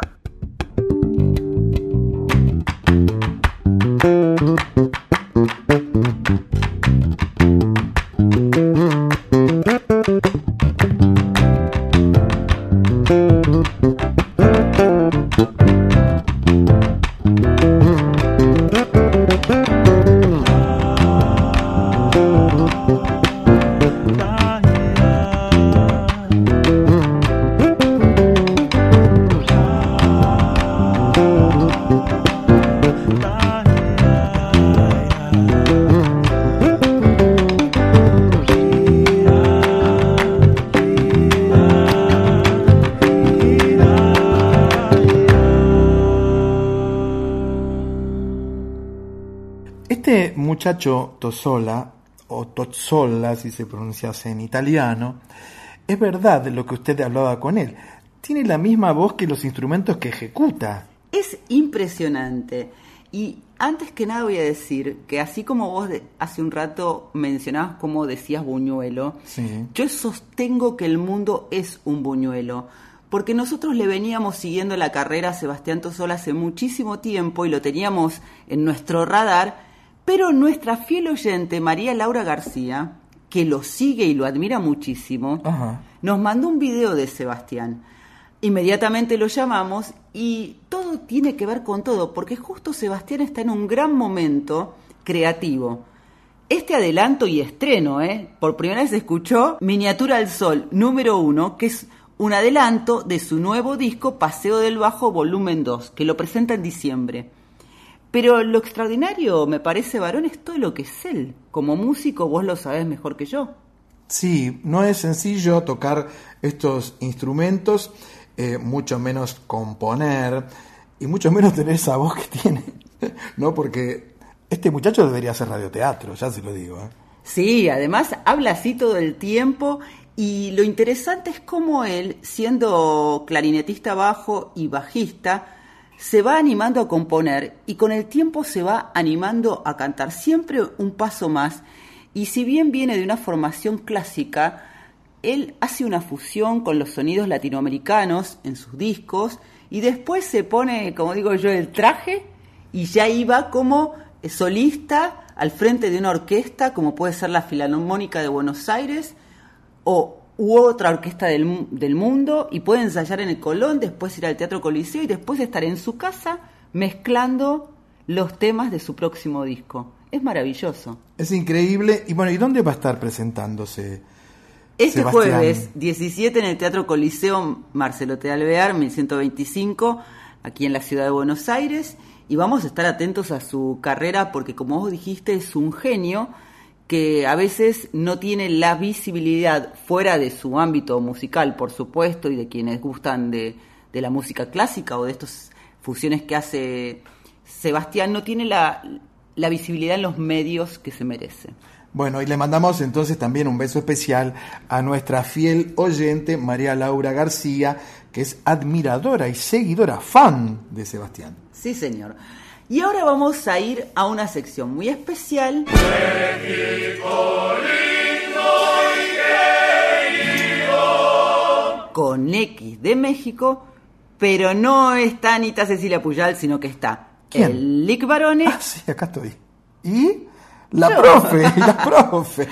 Tosola, o Tozzola si se pronunciase en italiano, es verdad lo que usted hablaba con él. Tiene la misma voz que los instrumentos que ejecuta. Es impresionante. Y antes que nada voy a decir que así como vos hace un rato mencionabas cómo decías buñuelo, Sí. yo sostengo que el mundo es un buñuelo. Porque nosotros le veníamos siguiendo la carrera a Sebastián Tosola hace muchísimo tiempo y lo teníamos en nuestro radar, pero nuestra fiel oyente María Laura García, que lo sigue y lo admira muchísimo, Ajá. nos mandó un video de Sebastián. Inmediatamente lo llamamos y todo tiene que ver con todo, porque justo Sebastián está en un gran momento creativo. Este adelanto y estreno, ¿eh? por primera vez se escuchó Miniatura al Sol número uno, que es un adelanto de su nuevo disco Paseo del Bajo volumen 2, que lo presenta en diciembre. Pero lo extraordinario, me parece, varón, es todo lo que es él. Como músico, vos lo sabés mejor que yo. Sí, no es sencillo tocar estos instrumentos, eh, mucho menos componer y mucho menos tener esa voz que tiene, ¿no? Porque este muchacho debería hacer radioteatro, ya se lo digo. ¿eh? Sí, además habla así todo el tiempo y lo interesante es cómo él, siendo clarinetista bajo y bajista, se va animando a componer y con el tiempo se va animando a cantar siempre un paso más. Y si bien viene de una formación clásica, él hace una fusión con los sonidos latinoamericanos en sus discos y después se pone, como digo yo, el traje y ya iba como solista al frente de una orquesta, como puede ser la Filarmónica de Buenos Aires o u otra orquesta del, del mundo y puede ensayar en el Colón, después ir al Teatro Coliseo y después estar en su casa mezclando los temas de su próximo disco. Es maravilloso. Es increíble. Y bueno, ¿y dónde va a estar presentándose? Este Sebastián? jueves 17 en el Teatro Coliseo Marcelo T. Alvear, 1125, aquí en la ciudad de Buenos Aires. Y vamos a estar atentos a su carrera porque, como vos dijiste, es un genio que a veces no tiene la visibilidad fuera de su ámbito musical, por supuesto, y de quienes gustan de, de la música clásica o de estas fusiones que hace Sebastián, no tiene la, la visibilidad en los medios que se merece. Bueno, y le mandamos entonces también un beso especial a nuestra fiel oyente María Laura García, que es admiradora y seguidora, fan de Sebastián. Sí, señor. Y ahora vamos a ir a una sección muy especial. Con X de México, pero no está Anita Cecilia Puyal, sino que está ¿Quién? el Lick Barone. Ah, sí, acá estoy. ¿Y? La profe, la profe.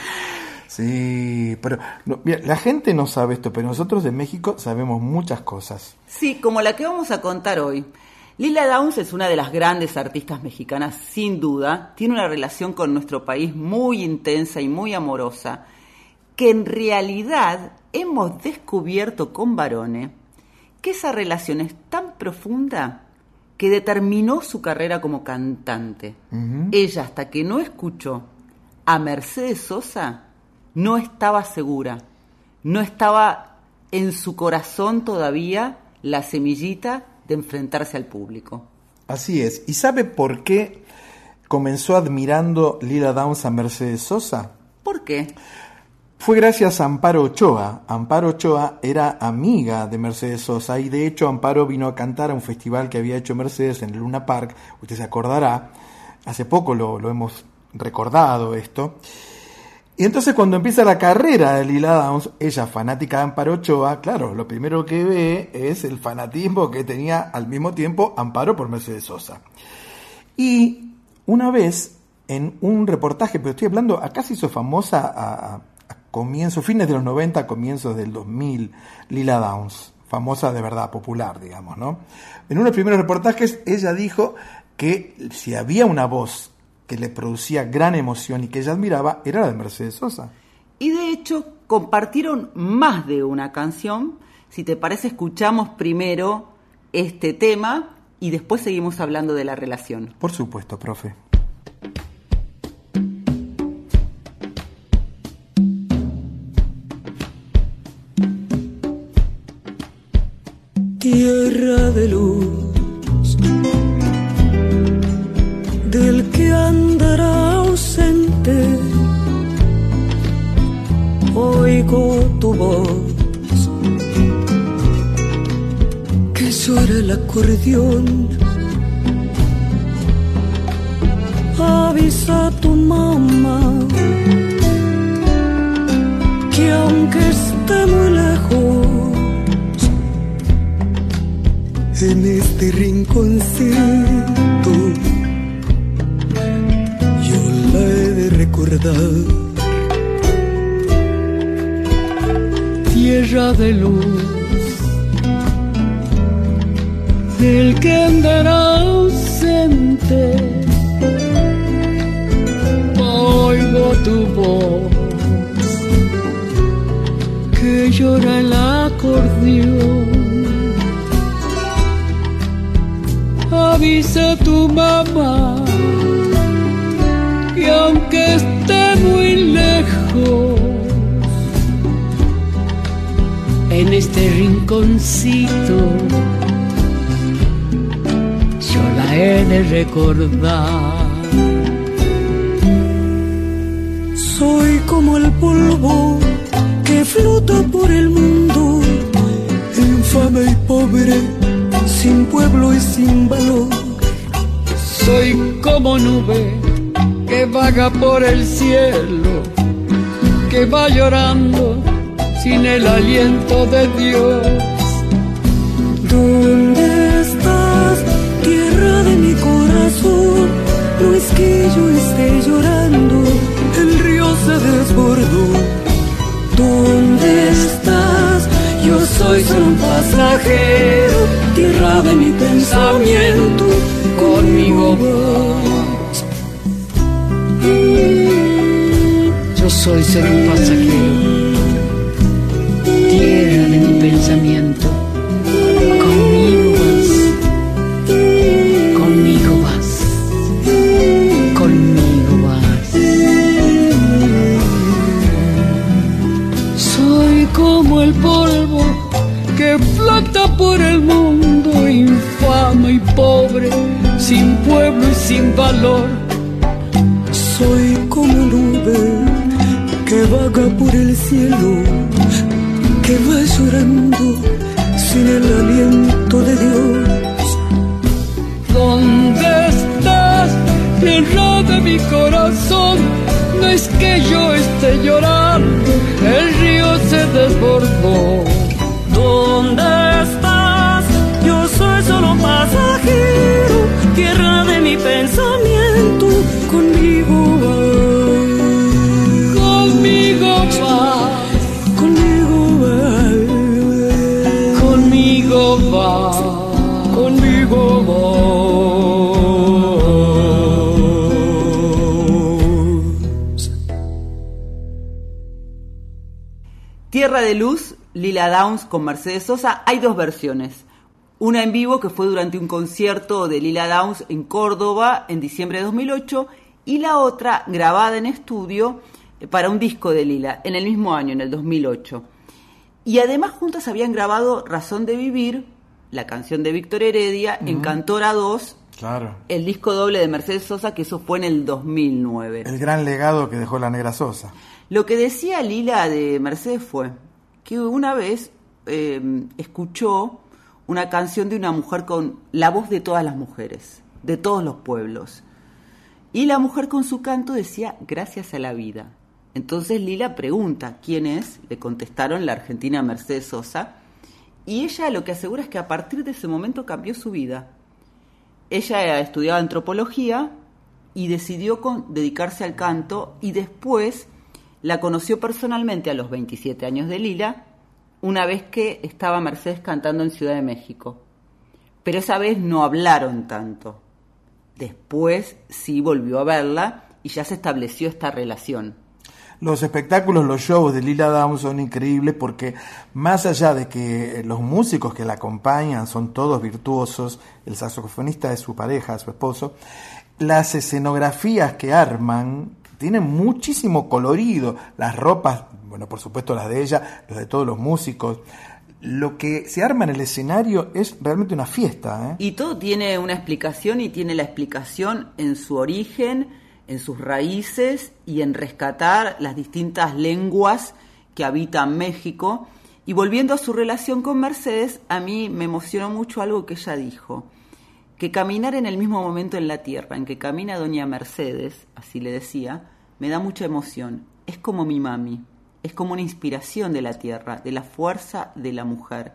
Sí, pero no, mira, la gente no sabe esto, pero nosotros de México sabemos muchas cosas. Sí, como la que vamos a contar hoy. Lila Downs es una de las grandes artistas mexicanas, sin duda. Tiene una relación con nuestro país muy intensa y muy amorosa, que en realidad hemos descubierto con Barone que esa relación es tan profunda que determinó su carrera como cantante. Ella, hasta que no escuchó a Mercedes Sosa, no estaba segura, no estaba en su corazón todavía la semillita de enfrentarse al público. Así es. ¿Y sabe por qué comenzó admirando Lila Downs a Mercedes Sosa? ¿Por qué? Fue gracias a Amparo Ochoa. Amparo Ochoa era amiga de Mercedes Sosa y de hecho Amparo vino a cantar a un festival que había hecho Mercedes en el Luna Park. Usted se acordará, hace poco lo, lo hemos recordado esto. Y entonces cuando empieza la carrera de Lila Downs, ella fanática de Amparo Ochoa, claro, lo primero que ve es el fanatismo que tenía al mismo tiempo Amparo por Mercedes Sosa. Y una vez, en un reportaje, pero estoy hablando, acá se hizo famosa a, comienzos, fines de los 90, comienzos del 2000, Lila Downs, famosa de verdad, popular, digamos, ¿no? En uno de los primeros reportajes ella dijo que si había una voz que le producía gran emoción y que ella admiraba era la de Mercedes Sosa. Y de hecho compartieron más de una canción. Si te parece, escuchamos primero este tema y después seguimos hablando de la relación. Por supuesto, profe. Tierra de luz, tu voz, que suena el acordeón. Avisa a tu mamá que aunque esté muy lejos, en este rinconcito yo la he de recordar. Tierra de luz, del que andará ausente, oigo tu voz que llora el acordeón. avisa a tu mamá que aunque esté muy este rinconcito, yo la he de recordar. Soy como el polvo que flota por el mundo, infame y pobre sin pueblo y sin valor. Soy como nube que vaga por el cielo, que va llorando sin el aliento de Dios. ¿Dónde estás, tierra de mi corazón? No es que yo esté llorando, el río se desbordó. ¿Dónde estás? Yo soy solo un pasajero, tierra de mi pensamiento, conmigo vas. Yo soy solo un pasajero, tierra de mi pensamiento, conmigo vas, conmigo vas, conmigo vas. Soy como el polvo que flota por el mundo, infame y pobre, sin pueblo y sin valor. Soy como nube que vaga por el cielo, sin el aliento de Dios. ¿Dónde estás, tierra de mi corazón? No es que yo esté llorando, el río se desbordó. ¿Dónde estás? Yo soy solo pasajero, tierra de mi pensamiento, Tierra de Luz, Lila Downs con Mercedes Sosa, hay dos versiones. Una en vivo que fue durante un concierto de Lila Downs en Córdoba en diciembre de 2008 y la otra grabada en estudio para un disco de Lila en el mismo año, en el 2008. Y además juntas habían grabado Razón de Vivir, la canción de Víctor Heredia, en Ujú. Cantora 2, Claro. el disco doble de Mercedes Sosa, que eso fue en el 2009. El gran legado que dejó la negra Sosa. Lo que decía Lila de Mercedes fue que una vez eh, escuchó una canción de una mujer con la voz de todas las mujeres, de todos los pueblos. Y la mujer con su canto decía, gracias a la vida. Entonces Lila pregunta, ¿quién es? Le contestaron la argentina Mercedes Sosa. Y ella lo que asegura es que a partir de ese momento cambió su vida. Ella estudiaba antropología y decidió con- dedicarse al canto y después la conoció personalmente a los 27 años de Lila, una vez que estaba Mercedes cantando en Ciudad de México. Pero esa vez no hablaron tanto. Después sí volvió a verla y ya se estableció esta relación. Los espectáculos, los shows de Lila Downs son increíbles porque más allá de que los músicos que la acompañan son todos virtuosos, el saxofonista es su pareja, su esposo, las escenografías que arman tienen muchísimo colorido, las ropas, bueno, por supuesto las de ella, las de todos los músicos. Lo que se arma en el escenario es realmente una fiesta, ¿eh? Y todo tiene una explicación y tiene la explicación en su origen, en sus raíces y en rescatar las distintas lenguas que habitan México. Y volviendo a su relación con Mercedes, a mí me emocionó mucho algo que ella dijo, que caminar en el mismo momento en la tierra en que camina doña Mercedes, así le decía, me da mucha emoción. Es como mi mami, es como una inspiración de la tierra, de la fuerza de la mujer.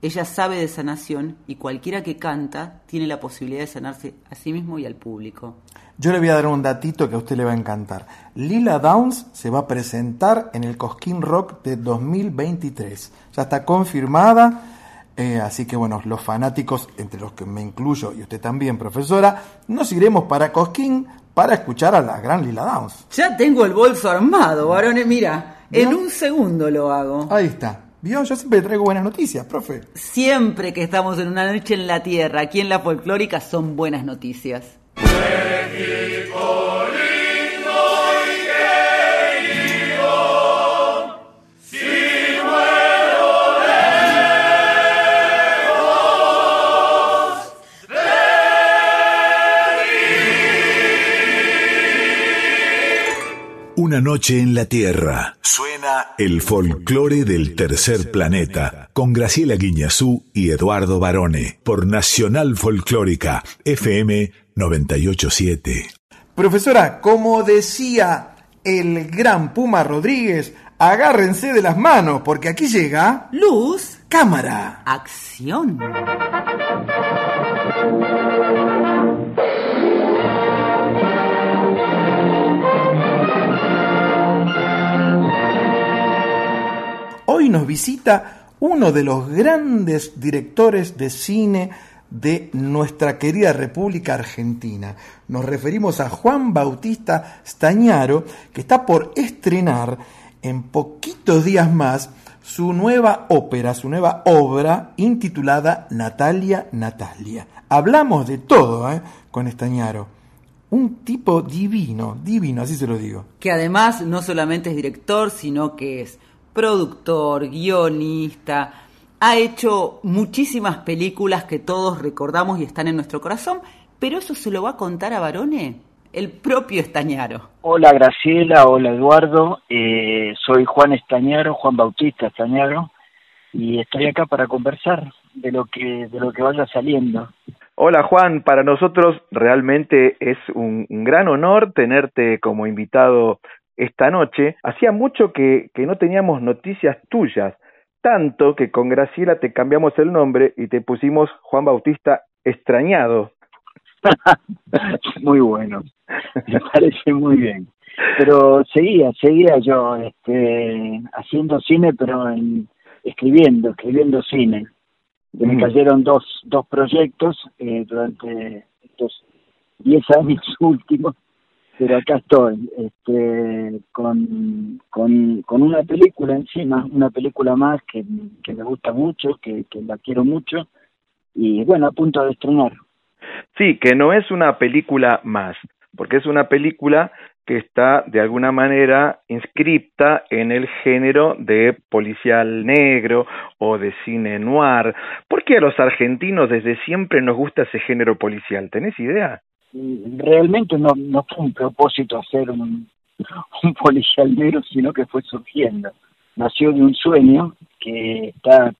Ella sabe de sanación y cualquiera que canta tiene la posibilidad de sanarse a sí mismo y al público. Yo le voy a dar un datito que a usted le va a encantar. Lila Downs se va a presentar en el Cosquín Rock de 2023. Ya está confirmada. Eh, así que bueno, los fanáticos, entre los que me incluyo y usted también, profesora, nos iremos para Cosquín para escuchar a la gran Lila Downs. Ya tengo el bolso armado, varones, mira, en un segundo lo hago. Ahí está. ¿Vio? Yo siempre traigo buenas noticias, profe. Siempre que estamos en una noche en la tierra, aquí en la folclórica, son buenas noticias. Una noche en la Tierra. Suena el folclore del tercer planeta con Graciela Guiñazú y Eduardo Barone por Nacional Folclórica FM 987. Profesora, como decía el gran Puma Rodríguez, agárrense de las manos porque aquí llega... Luz. Cámara. Acción. Hoy nos visita uno de los grandes directores de cine de nuestra querida República Argentina. Nos referimos a Juan Bautista Stañaro, que está por estrenar en poquitos días más su nueva ópera, su nueva obra intitulada Natalia Natalia. Hablamos de todo ¿eh? con Stañaro. Un tipo divino, divino, así se lo digo. Que además no solamente es director, sino que es productor, guionista, ha hecho muchísimas películas que todos recordamos y están en nuestro corazón, pero eso se lo va a contar a Barone, el propio Estañaro. Hola Graciela, hola Eduardo, eh, soy Juan Estañaro, Juan Bautista Estañaro, y estoy acá para conversar de lo que de lo que vaya saliendo. Hola Juan, para nosotros realmente es un, un gran honor tenerte como invitado esta noche. Hacía mucho que, que no teníamos noticias tuyas, tanto que con Graciela te cambiamos el nombre y te pusimos Juan Bautista Extrañado. muy bueno, me parece muy bien. Pero seguía, seguía yo este, haciendo cine, pero en, escribiendo, escribiendo cine. Me Mm. cayeron dos, dos proyectos eh, durante estos diez años últimos, pero acá estoy, este, con, con, con una película encima, una película más que, que me gusta mucho, que, que la quiero mucho, y bueno, a punto de estrenar. Sí, que no es una película más, porque es una película que está de alguna manera inscripta en el género de policial negro o de cine noir. ¿Por qué a los argentinos desde siempre nos gusta ese género policial? ¿Tenés idea? Realmente no, no fue un propósito hacer un, un policial negro, sino que fue surgiendo. Nació de un sueño que está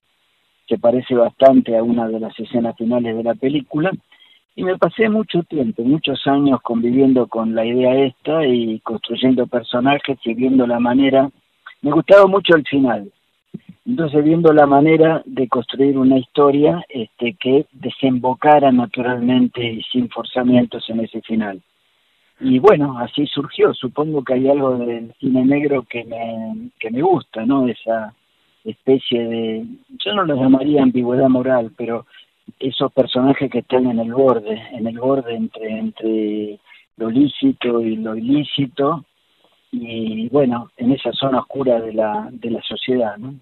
que parece bastante a una de las escenas finales de la película, y me pasé mucho tiempo, muchos años conviviendo con la idea esta y construyendo personajes y viendo la manera, me gustaba mucho el final, entonces viendo la manera de construir una historia este, que desembocara naturalmente y sin forzamientos en ese final. Y bueno, así surgió, supongo que hay algo del cine negro que me, que me gusta, ¿no? Esa especie de, yo no lo llamaría ambigüedad moral, pero esos personajes que están en el borde, en el borde entre, entre lo lícito y lo ilícito, y bueno, en esa zona oscura de la, de la sociedad, ¿no?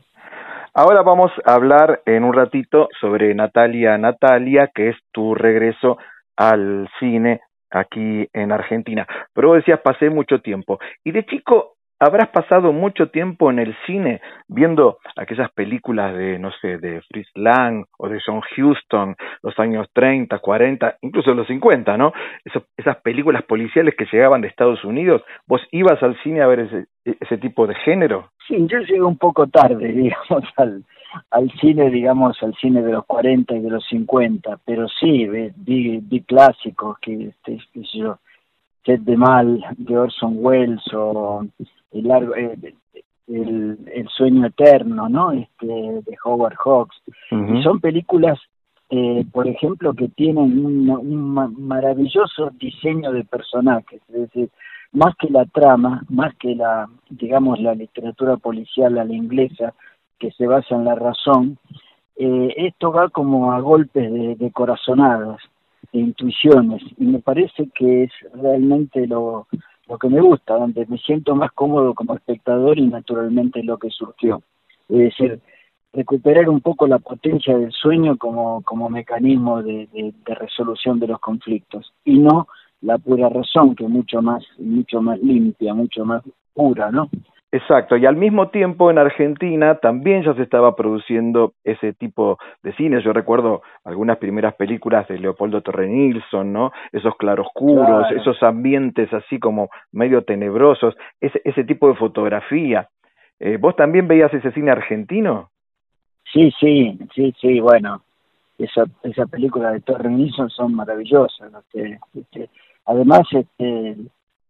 Ahora vamos a hablar en un ratito sobre Natalia Natalia, que es tu regreso al cine aquí en Argentina. Pero decías, pasé mucho tiempo. Y de chico, habrás pasado mucho tiempo en el cine viendo aquellas películas de, no sé, de Fritz Lang o de John Huston, los años 30, 40, incluso los 50, ¿no? esas películas policiales que llegaban de Estados Unidos. ¿Vos ibas al cine a ver ese, ese tipo de género? Sí, yo llegué un poco tarde, digamos, al, al cine, digamos, al cine de los 40 y de los 50, pero sí, vi, vi clásicos que, este, sé yo, de Mal de Orson Welles o el, largo, eh, el, el, sueño eterno, ¿no? Este, de Howard Hawks. Y son películas, eh, por ejemplo, que tienen un, un maravilloso diseño de personajes, es decir, más que la trama, más que la, digamos, la literatura policial a la inglesa, que se basa en la razón, eh, esto va como a golpes de, de corazonadas, de intuiciones, y me parece que es realmente lo, lo que me gusta, donde me siento más cómodo como espectador y naturalmente lo que surgió. Es decir, recuperar un poco la potencia del sueño como, como mecanismo de, de, resolución de los conflictos y no la pura razón, que es mucho más, mucho más limpia, mucho más pura, ¿no? Exacto, y al mismo tiempo en Argentina también ya se estaba produciendo ese tipo de cine. Yo recuerdo algunas primeras películas de Leopoldo Torre Nilsson, ¿no? Esos claroscuros, esos ambientes así como medio tenebrosos, ese, ese tipo de fotografía. Eh, ¿Vos también veías ese cine argentino? Sí, sí, sí, sí, bueno, esa, esa película de Torre Nilsson son maravillosas. ¿no? Este, este, además, este,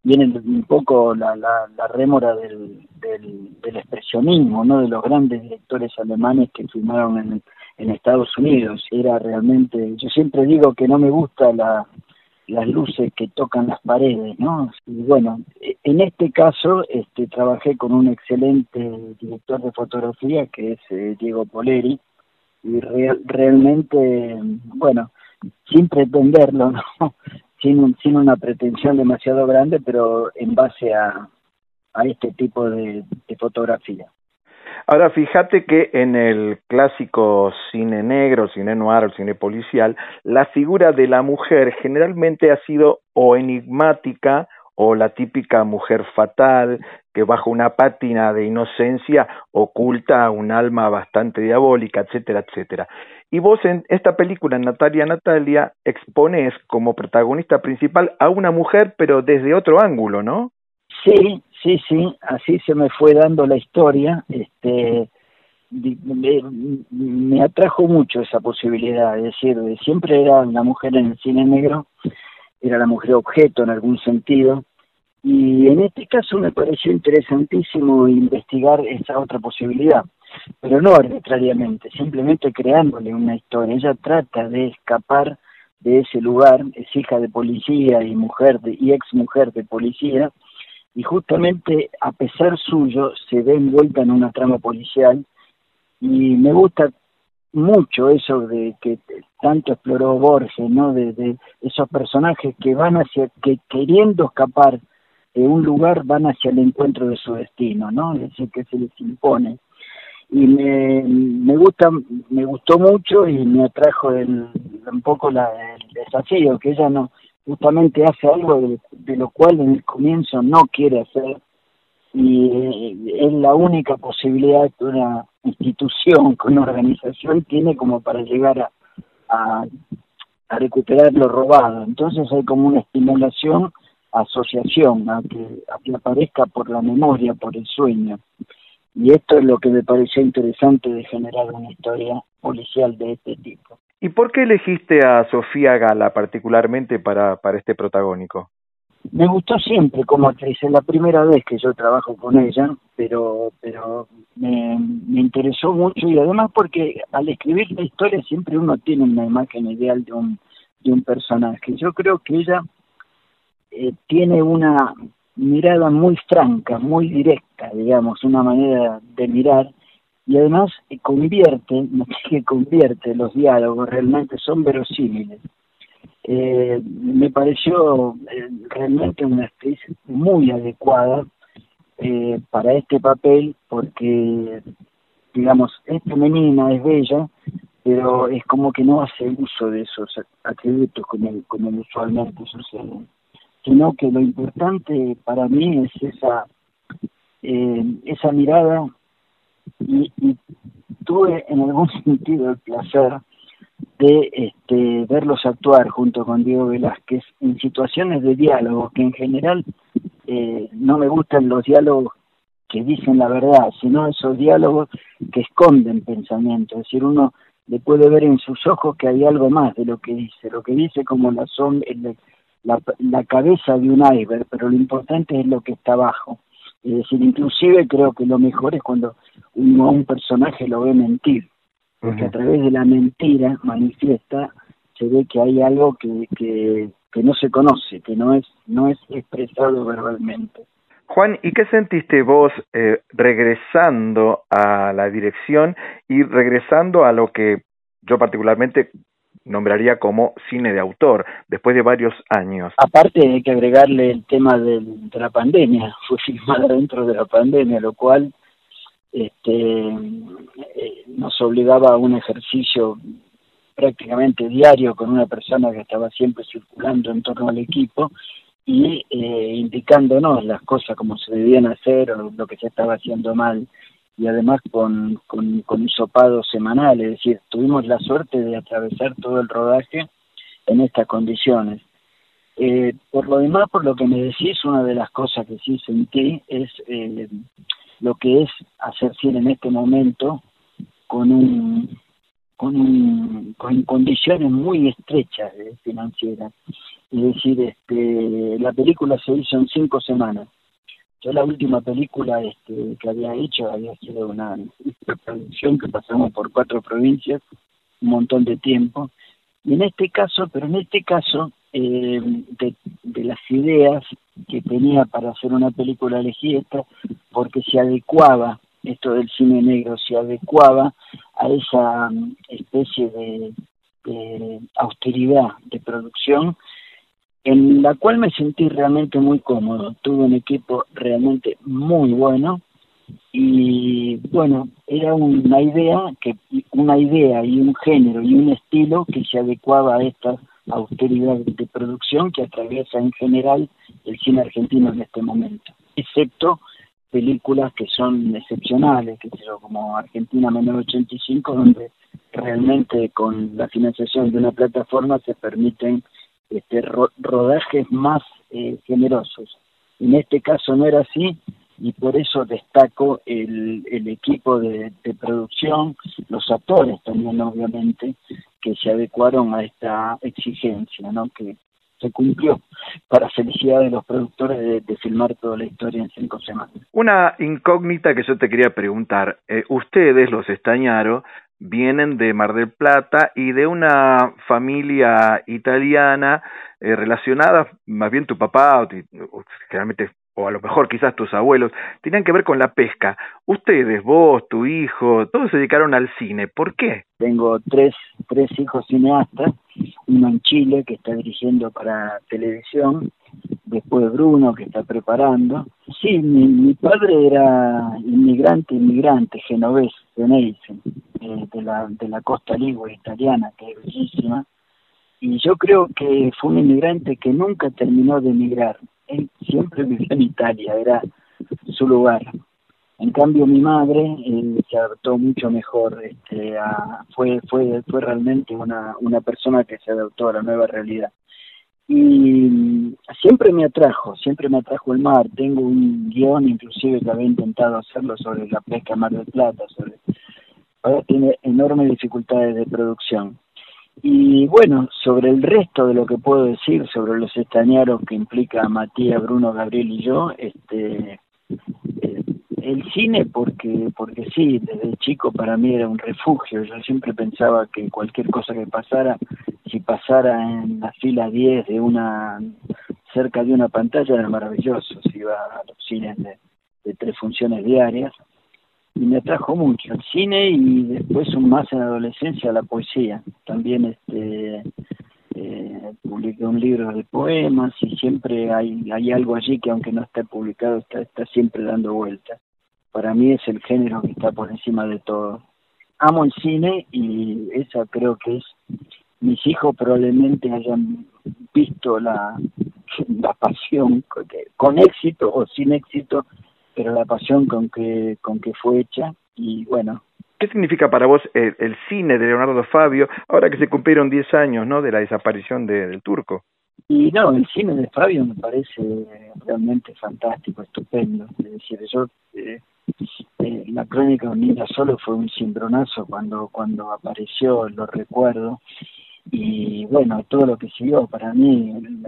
viene un poco la, la, la rémora del, del, expresionismo, ¿no? De los grandes directores alemanes que filmaron en, en Estados Unidos. Era realmente, yo siempre digo que no me gusta la, las luces que tocan las paredes, ¿no? Y bueno, en este caso este, trabajé con un excelente director de fotografía que es eh, Diego Poleri y real, realmente, bueno, sin pretenderlo, ¿no? Sin, una pretensión demasiado grande, pero en base a, a este tipo de, de fotografía. Ahora, fíjate que en el clásico cine negro, cine noir, el cine policial, la figura de la mujer generalmente ha sido o enigmática o la típica mujer fatal que bajo una pátina de inocencia oculta un alma bastante diabólica, etcétera, etcétera. Y vos en esta película, Natalia Natalia, expones como protagonista principal a una mujer, pero desde otro ángulo, ¿no? Sí, sí, sí, así se me fue dando la historia. Este, me, me atrajo mucho esa posibilidad, es decir, siempre era la mujer en el cine negro, era la mujer objeto en algún sentido, y en este caso me pareció interesantísimo investigar esa otra posibilidad pero no arbitrariamente, simplemente creándole una historia. Ella trata de escapar de ese lugar, es hija de policía y mujer de, y ex mujer de policía, y justamente a pesar suyo se ve envuelta en una trama policial y me gusta mucho eso de que tanto exploró Borges, ¿no? De, de esos personajes que van hacia, que queriendo escapar de un lugar van hacia el encuentro de su destino, ¿no? Es decir, que se les impone y me, me gusta me gustó mucho y me atrajo el, un poco la, el desafío que ella no justamente hace algo de, de lo cual en el comienzo no quiere hacer y es la única posibilidad que una institución, una organización tiene como para llegar a, recuperar lo robado. Entonces hay como una estimulación, asociación, a que aparezca por la memoria, por el sueño. Y esto es lo que me pareció interesante de generar una historia policial de este tipo. ¿Y por qué elegiste a Sofía Gala particularmente para, para este protagónico? Me gustó siempre como actriz, es la primera vez que yo trabajo con ella, pero pero me, me interesó mucho y además porque al escribir la historia siempre uno tiene una imagen ideal de un, de un personaje. Yo creo que ella eh, tiene una mirada muy franca, muy directa, digamos, una manera de mirar y además eh, convierte, no sé que convierte los diálogos, realmente son verosímiles. Eh, me pareció eh, realmente una actriz muy adecuada eh, para este papel porque, digamos, es femenina, es bella, pero es como que no hace uso de esos atributos como, como usualmente sucede, sino que lo importante para mí es esa, eh, esa mirada y, y tuve en algún sentido el placer de este, verlos actuar junto con Diego Velázquez en situaciones de diálogo que en general eh, no me gustan los diálogos que dicen la verdad, sino esos diálogos que esconden pensamiento, es decir, uno le puede ver en sus ojos que hay algo más de lo que dice, lo que dice como la, son, la, la cabeza de un iceberg, pero lo importante es lo que está abajo. Es decir, inclusive creo que lo mejor es cuando uno a un personaje lo ve mentir, porque a través de la mentira manifiesta se ve que hay algo que, que, que no se conoce, que no es, no es expresado verbalmente. Juan, ¿y qué sentiste vos eh, regresando a la dirección y regresando a lo que yo particularmente nombraría como cine de autor, después de varios años? Aparte hay que agregarle el tema de la pandemia, fue filmada dentro de la pandemia, lo cual este, eh, nos obligaba a un ejercicio prácticamente diario con una persona que estaba siempre circulando en torno al equipo y eh, indicándonos las cosas como se debían hacer o lo que se estaba haciendo mal y además con, con, con un sopado semanal, es decir, tuvimos la suerte de atravesar todo el rodaje en estas condiciones. Eh, por lo demás, por lo que me decís, una de las cosas que sí sentí es eh, lo que es hacer cine en este momento con un con un con condiciones muy estrechas eh, financieras. Es decir este la película se hizo en cinco semanas. Yo la última película este que había hecho había sido una, producción que pasamos por cuatro provincias un montón de tiempo y en este caso pero en este caso eh, de, las ideas que tenía para hacer una película elegí esta porque se adecuaba esto del cine negro se adecuaba a esa um, especie de, de austeridad de producción en la cual me sentí realmente muy cómodo. Tuve un equipo realmente muy bueno y bueno era una idea que una idea y un género y un estilo que se adecuaba a estas austeridad de producción que atraviesa en general el cine argentino en este momento, excepto películas que son excepcionales, que sé yo, como Argentina 1985, donde realmente con la financiación de una plataforma se permiten este, ro rodajes más eh, generosos. En este caso no era así y por eso destaco el, el equipo de, de producción, los actores también obviamente, que se adecuaron a esta exigencia, ¿no? Que se cumplió para felicidad de los productores de, filmar toda la historia en cinco semanas. Una incógnita que yo te quería preguntar. Eh, ustedes, los Estañaro, vienen de Mar del Plata y de una familia italiana eh, relacionada, más bien tu papá, generalmente o a lo mejor quizás tus abuelos, tenían que ver con la pesca. Ustedes, vos, tu hijo, todos se dedicaron al cine. ¿Por qué? Tengo tres, tres hijos cineastas, uno en Chile que está dirigiendo para televisión, después Bruno que está preparando. Sí, mi, mi padre era inmigrante, inmigrante, genovés, de eh, la, de la costa ligua italiana, que es bellísima, y yo creo que fue un inmigrante que nunca terminó de emigrar. Él siempre vivió en Italia, era su lugar. En cambio, mi madre eh, se adaptó mucho mejor. Este, a, fue, fue, fue realmente una, persona que se adaptó a la nueva realidad. Y siempre me atrajo, siempre me atrajo el mar. Tengo un guion, inclusive, que había intentado hacerlo sobre la pesca Mar del Plata. Sobre, ahora tiene enormes dificultades de producción. Y bueno, sobre el resto de lo que puedo decir sobre los estañaros que implica Matías, Bruno, Gabriel y yo, este, eh, el cine porque porque sí, desde chico para mí era un refugio. Yo siempre pensaba que cualquier cosa que pasara, si pasara en la fila 10 de una cerca de una pantalla era maravilloso. Si iba a los cines de, de tres funciones diarias y me atrajo mucho el cine y después más en adolescencia la poesía. También este eh, publiqué un libro de poemas y siempre hay, hay algo allí que aunque no esté publicado está, está siempre dando vueltas. Para mí es el género que está por encima de todo. Amo el cine y esa creo que es, mis hijos probablemente hayan visto la, la pasión con éxito o sin éxito pero la pasión con que, con que fue hecha y bueno. ¿Qué significa para vos el, el cine de Leonardo Fabio ahora que se cumplieron 10 años ¿no? de la desaparición de, del turco? Y no, el cine de Fabio me parece realmente fantástico, estupendo. Es decir, yo, eh, eh, la crónica Unida Solo fue un cimbronazo cuando, cuando apareció, lo recuerdo. Y bueno, todo lo que siguió para mí, el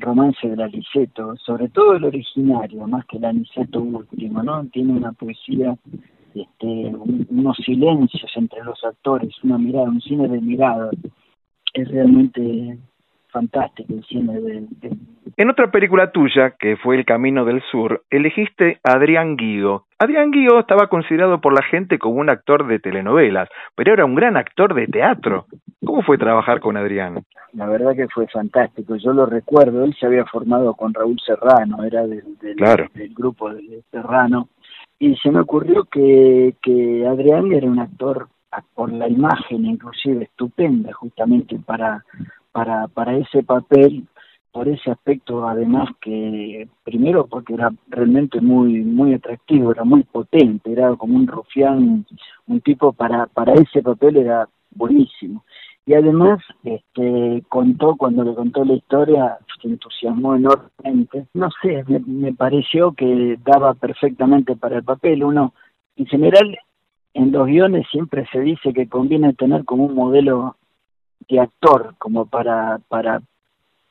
romance del Aniceto, sobre todo el originario, más que el Aniceto último, ¿no? Tiene una poesía, este, unos silencios entre los actores, una mirada, un cine de mirada. Es realmente fantástico el cine de, de... En otra película tuya, que fue El Camino del Sur, elegiste a Adrián Guido. Adrián Guido estaba considerado por la gente como un actor de telenovelas, pero era un gran actor de teatro. ¿Cómo fue trabajar con Adrián? La verdad que fue fantástico. Yo lo recuerdo, él se había formado con Raúl Serrano, era del, del, Claro. del grupo de Serrano, y se me ocurrió que, que Adrián era un actor por la imagen inclusive estupenda justamente para, para, para ese papel, por ese aspecto además que primero porque era realmente muy muy atractivo, era muy potente, era como un rufián, un tipo para, para ese papel era buenísimo y además este contó cuando le contó la historia se entusiasmó enormemente. No sé me, pareció que daba perfectamente para el papel. Uno en general en los guiones siempre se dice que conviene tener como un modelo de actor como para para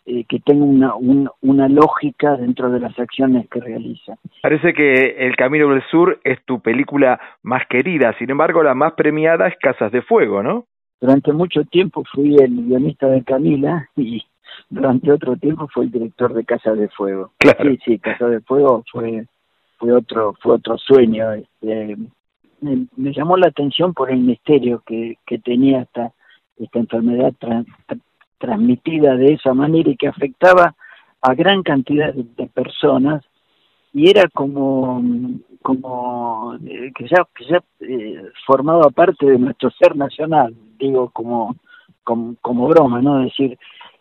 eh, que tenga una, un- una lógica dentro de las acciones que realiza. Parece que El Camino del Sur es tu película más querida, sin embargo la más premiada es Casas de Fuego, ¿no? Durante mucho tiempo fui el guionista de Camila y durante otro tiempo fue el director de Casa de Fuego. Claro. Sí, sí, Casa de Fuego fue fue otro fue otro sueño. Este, me, me llamó la atención por el misterio que, que tenía esta esta enfermedad tran- tra- transmitida de esa manera y que afectaba a gran cantidad de, de personas y era como como eh, que ya que ya eh, formaba parte de nuestro ser nacional digo como como, como broma no es decir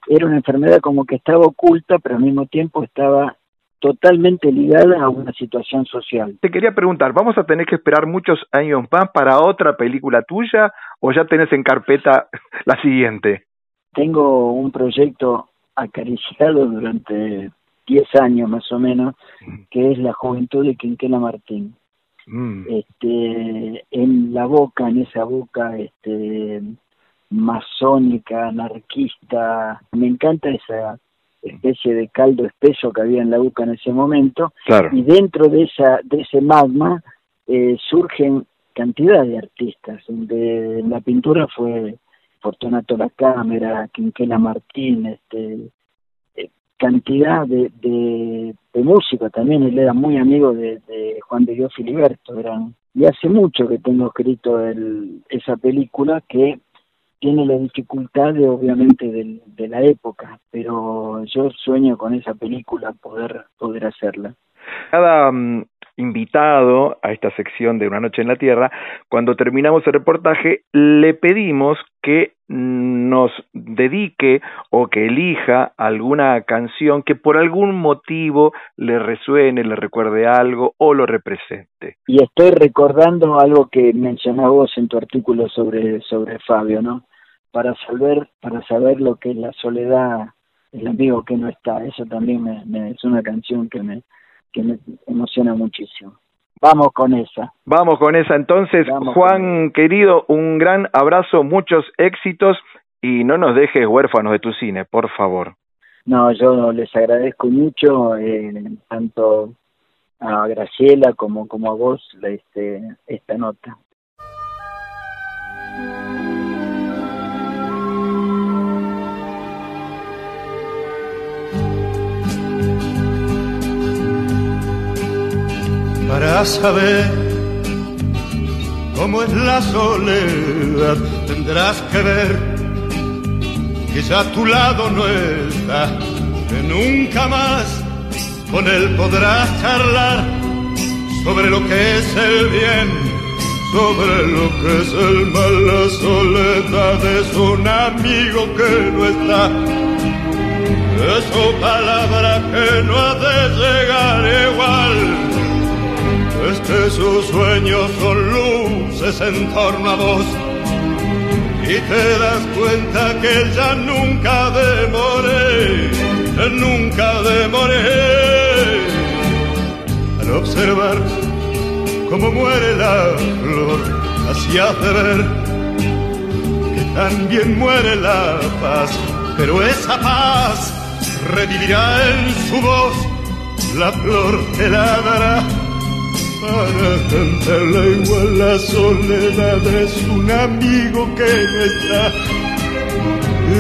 era una enfermedad como que estaba oculta pero al mismo tiempo estaba totalmente ligada a una situación social. Te quería preguntar, ¿vamos a tener que esperar muchos años más para otra película tuya o ya tenés en carpeta la siguiente? tengo un proyecto acariciado durante 10 años más o menos que es la juventud de Quinquela Martín Mm. este en la boca en esa boca este masónica anarquista me encanta esa especie de caldo espeso que había en la boca en ese momento Claro. y dentro de esa de ese magma eh, surgen cantidad de artistas donde la pintura fue Fortunato La Cámara, Quinquela Martín, este cantidad de, de, de músicos también, él era muy amigo de, de Juan de Dios Filiberto, eran, y hace mucho que tengo escrito el, esa película que tiene la dificultad de obviamente del- de la época, pero yo sueño con esa película poder poder hacerla. Cada mm, invitado a esta sección de Una Noche en la Tierra, cuando terminamos el reportaje le pedimos que nos dedique o que elija alguna canción que por algún motivo le resuene, le recuerde algo o lo represente. Y estoy recordando algo que mencionabas en tu artículo sobre, sobre Fabio, ¿no? Para saber, para saber lo que es la soledad, el amigo que no está. Eso también me, es una canción que me, que me emociona muchísimo. Vamos con esa. Vamos con esa. Entonces, Juan, querido, un gran abrazo, muchos éxitos y no nos dejes huérfanos de tu cine, por favor. No, yo les agradezco mucho, eh, tanto a Graciela como, como a vos, este, esta nota. Para saber cómo es la soledad. Tendrás que ver que ya a tu lado no está, que nunca más con él podrás charlar sobre lo que es el bien, sobre lo que es el mal. La soledad es un amigo que no está. Es su palabra que no ha de llegar igual que sus sueños son luces en torno a vos. Y te das cuenta que ya nunca demoré, nunca demoré al observar cómo muere la flor, así hace ver que también muere la paz, pero esa paz revivirá en su voz, la flor te la dará para cantarla igual la soledad es un amigo que no está.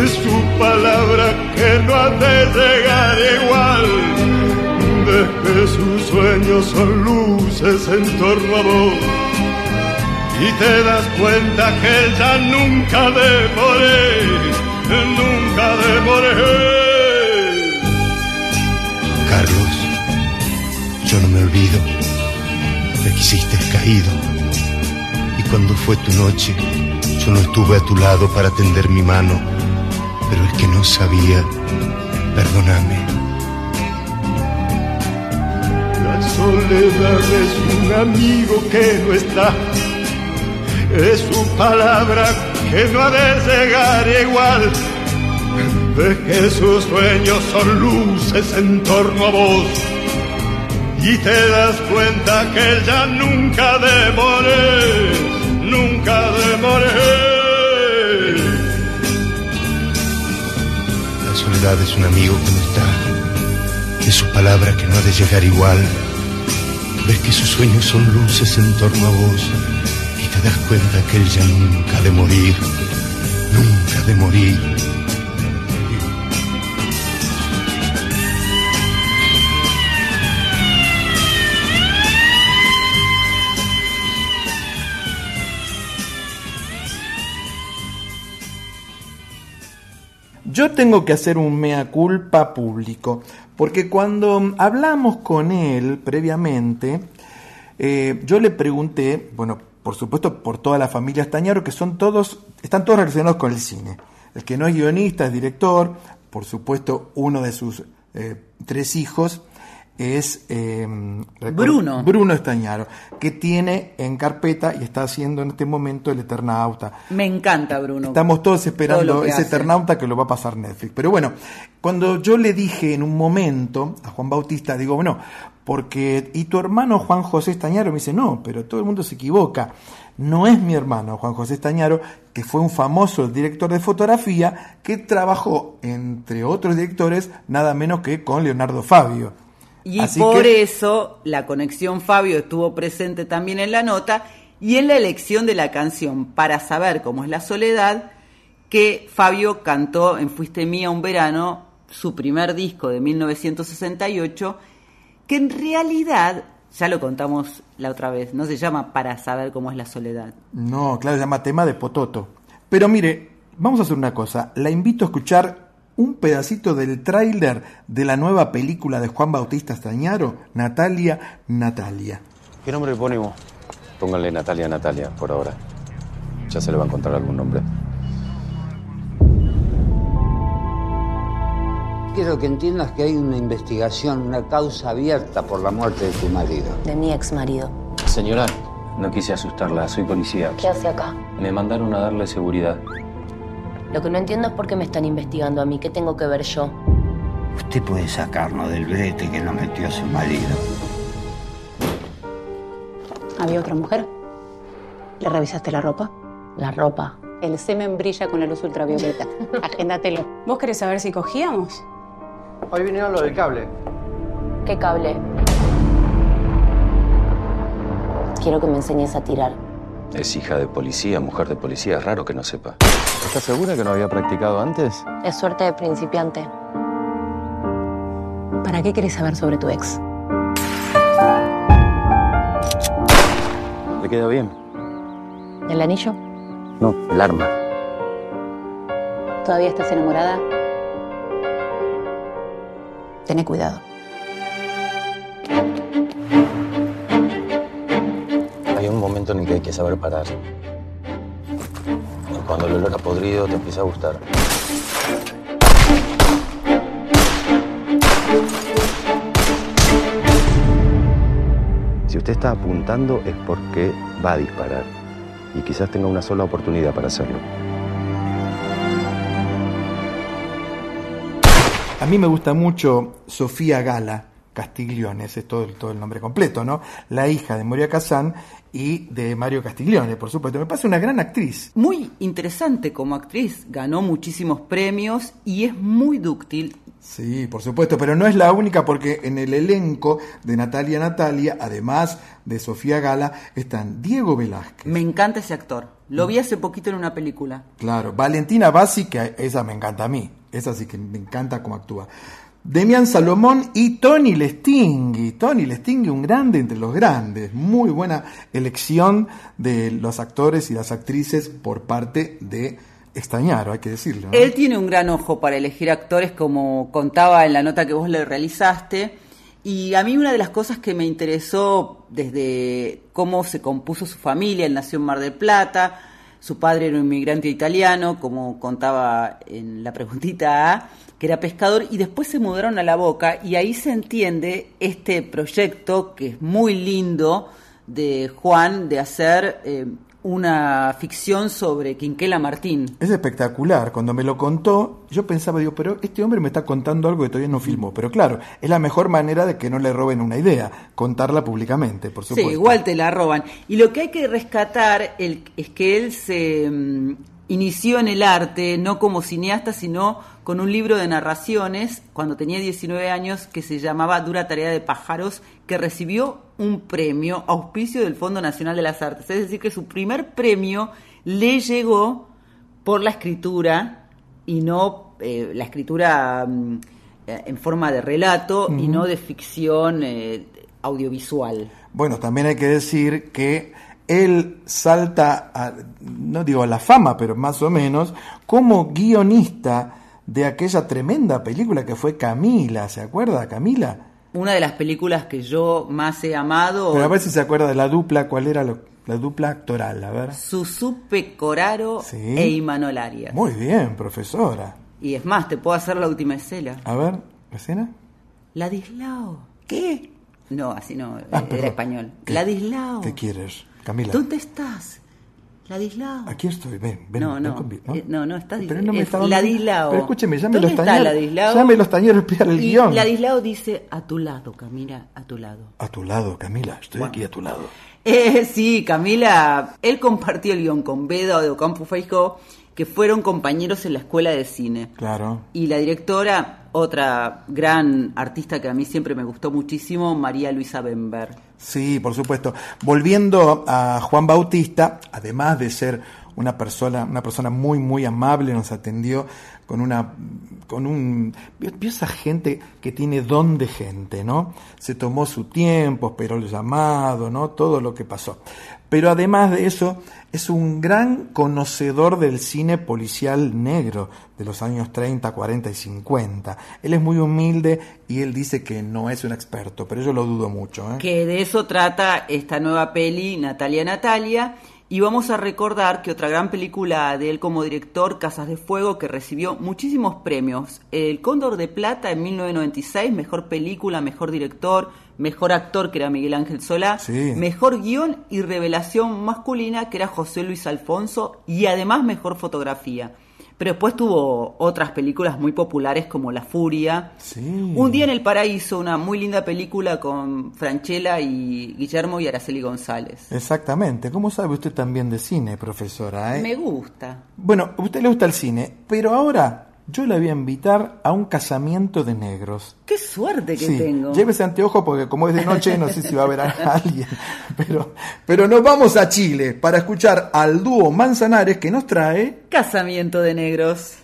Es su palabra que no ha de llegar igual. De que sus sueños son luces en torno a vos. Y te das cuenta que ya nunca demoré, nunca demoré. Carlos, yo no me olvido quisiste caído. Y cuando fue tu noche, yo no estuve a tu lado para tender mi mano, pero es que no sabía, perdóname. La soledad es un amigo que no está, es su palabra que no ha de llegar igual. De que sus sueños son luces en torno a vos y te das cuenta que ya nunca demoré, nunca demoré. La soledad es un amigo no está, es su palabra que no ha de llegar igual. Ves que sus sueños son luces en torno a vos y te das cuenta que él ya nunca de morir, nunca de morir Yo tengo que hacer un mea culpa público, porque cuando hablamos con él previamente, eh, yo le pregunté, bueno, por supuesto por toda la familia Estañaro, que son todos, están todos relacionados con el cine. El que no es guionista es director, por supuesto uno de sus eh, tres hijos es eh, Bruno. Bruno Estañaro, que tiene en carpeta y está haciendo en este momento el Eternauta. Me encanta Bruno. Estamos todos esperando ese Eternauta que lo va a pasar Netflix. Pero bueno, cuando yo le dije en un momento a Juan Bautista, digo, bueno, porque, ¿y tu hermano Juan José Estañaro? Me dice, no, pero todo el mundo se equivoca. No es mi hermano Juan José Estañaro, que fue un famoso director de fotografía que trabajó, entre otros directores, nada menos que con Leonardo Fabio. Y por eso la conexión Fabio estuvo presente también en la nota y en la elección de la canción para saber cómo es la soledad que Fabio cantó en Fuiste mía un verano, su primer disco de 1968, que en realidad, ya lo contamos la otra vez, no se llama para saber cómo es la soledad. No, claro, se llama tema de Pototo. Pero mire, vamos a hacer una cosa, la invito a escuchar un pedacito del tráiler de la nueva película de Juan Bautista Stañaro, Natalia, Natalia. ¿Qué nombre le ponemos? Pónganle Natalia, Natalia, por ahora. Ya se le va a encontrar algún nombre. Quiero que entiendas que hay una investigación, una causa abierta por la muerte de tu marido. De mi ex marido. Señora, no quise asustarla, soy policía. ¿Qué hace acá? Me mandaron a darle seguridad. Lo que no entiendo es por qué me están investigando a mí. ¿Qué tengo que ver yo? Usted puede sacarnos del brete que nos metió su marido. ¿Había otra mujer? ¿Le revisaste la ropa? La ropa. El semen brilla con la luz ultravioleta. Agéndatelo. ¿Vos querés saber si cogíamos? Hoy vinieron lo del cable. ¿Qué cable? Quiero que me enseñes a tirar. Es hija de policía, mujer de policía, es raro que no sepa. ¿Estás segura que no había practicado antes? Es suerte de principiante. ¿Para qué querés saber sobre tu ex? ¿Le queda bien? ¿El anillo? No, el arma. ¿Todavía estás enamorada? Tené cuidado. Momento en el que hay que saber parar. Cuando el olor a podrido te empieza a gustar. Si usted está apuntando es porque va a disparar. Y quizás tenga una sola oportunidad para hacerlo. A mí me gusta mucho Sofía Gala Castiglione, ese es todo, el- todo el nombre completo, ¿no? La hija de Moria Kazán y de Mario Castiglione, por supuesto. Me parece una gran actriz. Muy interesante como actriz, ganó muchísimos premios y es muy dúctil. Sí, por supuesto, pero no es la única porque en el elenco de Natalia Natalia, además de Sofía Gala, están Diego Velázquez. Me encanta ese actor. Lo vi hace poquito en una película. Claro, Valentina Bassi, que esa me encanta a mí, esa sí que me encanta cómo actúa. Demian Salomón y Tony Lestingui. Tony Lestingui, un grande entre los grandes. Muy buena elección de los actores y las actrices por parte de Estañaro, hay que decirlo. Él tiene un gran ojo para elegir actores, como contaba en la nota que vos le realizaste. Y a mí una de las cosas que me interesó desde cómo se compuso su familia, él nació en Mar del Plata, su padre era un inmigrante italiano, como contaba en la preguntita A, que era pescador, y después se mudaron a La Boca, y ahí se entiende este proyecto, que es muy lindo, de Juan, de hacer eh, una ficción sobre Quinquela Martín. Es espectacular. Cuando me lo contó, yo pensaba, digo, pero este hombre me está contando algo que todavía no filmó. Pero claro, es la mejor manera de que no le roben una idea, contarla públicamente, por supuesto. Sí, igual te la roban. Y lo que hay que rescatar el- es que él se mm, inició en el arte, no como cineasta, sino con un libro de narraciones cuando tenía 19 años que se llamaba Dura Tarea de Pájaros, que recibió un premio auspicio del Fondo Nacional de las Artes. Es decir, que su primer premio le llegó por la escritura y no eh, la escritura mm, eh, en forma de relato y no de ficción eh, audiovisual. Bueno, también hay que decir que él salta, a, no digo a la fama, pero más o menos, como guionista de aquella tremenda película que fue Camila, ¿se acuerda Camila? Una de las películas que yo más he amado, Pero a ver si se acuerda de la dupla, ¿cuál era lo- la dupla actoral? A ver. Susupe Coraro Sí. e Imanol Arias. Muy bien, profesora. Y es más, te puedo hacer la última escena. A ver, ¿escena? Ladislao. ¿Qué? No, así no, Ah, era perdón. español. ¿Qué- Ladislao. ¿Qué quieres, Camila? ¿Dónde estás? Ladislao. Aquí estoy, ven, ven. no, ven no, eh, no, no, está Pero no me es Ladislao. Pero escúcheme, ¿Dónde los está tañeros. Ladislao? Llame los tañeros, pídale el Y guion. Ladislao dice, a tu lado, Camila, a tu lado. A tu lado, Camila, estoy aquí a tu lado. Eh, sí, Camila, él compartió el guion con Beda de Ocampo Feijó, que fueron compañeros en la escuela de cine. Claro. Y la directora, otra gran artista que a mí siempre me gustó muchísimo, María Luisa Bember. Sí, por supuesto. Volviendo a Juan Bautista, además de ser una persona, una persona muy, muy amable, nos atendió con una, con un, esa gente que tiene don de gente, ¿no? Se tomó su tiempo, esperó el llamado, ¿no? Todo lo que pasó. Pero además de eso, es un gran conocedor del cine policial negro de los años 30, 40 y 50. Él es muy humilde y él dice que no es un experto, pero yo lo dudo mucho. ¿eh? Que de eso trata esta nueva peli, Natalia Natalia. Y vamos a recordar que otra gran película de él como director, Casas de Fuego, que recibió muchísimos premios. El Cóndor de Plata en 1996, mejor película, mejor director, mejor actor, que era Miguel Ángel Solá, Sí. mejor guion y revelación masculina, que era José Luis Alfonso, y además mejor fotografía. Pero después tuvo otras películas muy populares como La Furia. Un día en el paraíso, una muy linda película con Franchella y Guillermo y Araceli González. Exactamente. ¿Cómo sabe usted también de cine, profesora? eh? Me gusta. Bueno, a usted le gusta el cine, pero ahora yo la voy a invitar a un casamiento de negros. Qué suerte que Sí, tengo. llévese anteojo porque como es de noche no sé si va a ver a alguien. Pero, pero nos vamos a Chile para escuchar al dúo Manzanares que nos trae... Casamiento de negros.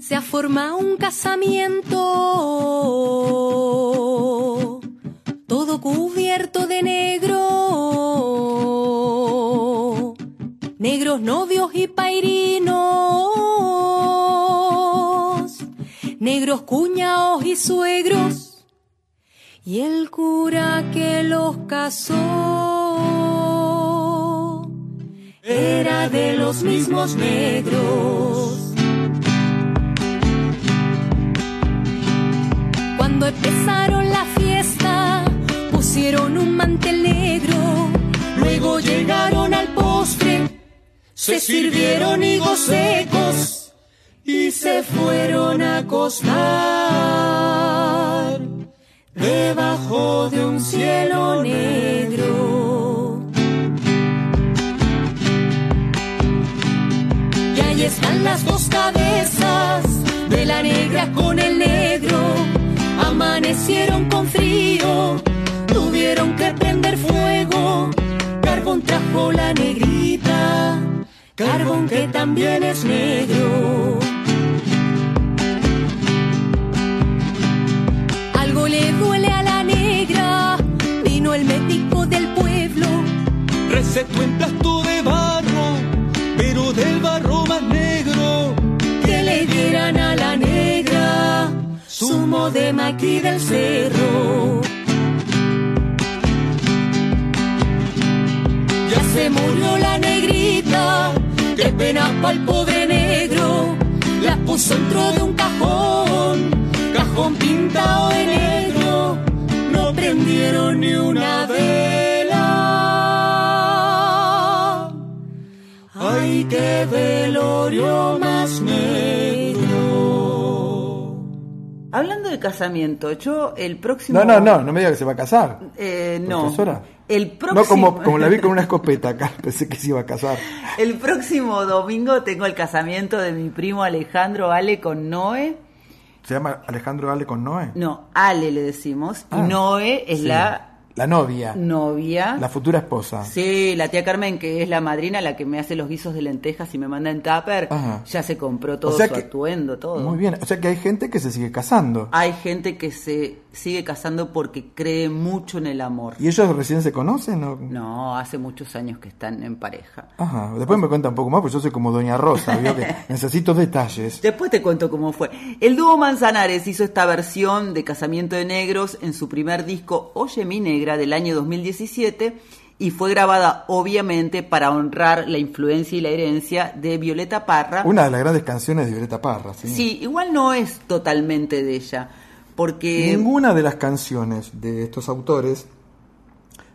se ha formado un casamiento, todo cubierto de negro, negros novios y pairinos, negros cuñados y suegros, y el cura que los casó era de los mismos negros. Cuando empezaron la fiesta, pusieron un mantel negro. Luego llegaron al postre, se sirvieron higos secos y se fueron a acostar debajo de un cielo negro. Y ahí están las dos cabezas de la negra con el negro. Amanecieron con frío, tuvieron que prender fuego. Carbón trajo la negrita, carbón que también es negro. Algo le duele a la negra, vino el médico del pueblo. Recetó en plato de barro, pero del barro más negro. que le dieran a la negra zumo de maqui del cerro. Ya se murió la negrita, qué pena pa'l pobre negro. La puso dentro de un cajón, cajón pintado de negro. No prendieron ni una vela. Ay, qué velorio más negro. Hablando de casamiento, yo el próximo... No, no, no, no me diga que se va a casar. Eh, no. Profesora. El próximo... No como, como la vi con una escopeta acá, pensé que se iba a casar. El próximo domingo tengo el casamiento de mi primo Alejandro Ale con Noé. ¿Se llama Alejandro Ale con Noé? No, Ale le decimos. Ah, y Noé es sí. la La novia. novia. La futura esposa. Sí, la tía Carmen, que es la madrina, la que me hace los guisos de lentejas y me manda en tupper, Ajá. ya se compró todo O sea su que- atuendo, todo. Muy bien. O sea que hay gente que se sigue casando. Hay gente que se sigue casando porque cree mucho en el amor. ¿Y ellos recién se conocen? o? No, hace muchos años que están en pareja. Ajá. Después me cuenta un poco más, pues yo soy como Doña Rosa, ¿vio? que necesito detalles. Después te cuento cómo fue. El dúo Manzanares hizo esta versión de Casamiento de Negros en su primer disco Oye mi negra del año 2017 y fue grabada obviamente para honrar la influencia y la herencia de Violeta Parra. Una de las grandes canciones de Violeta Parra, ¿sí? Sí, igual no es totalmente de ella, Ninguna de las canciones de estos autores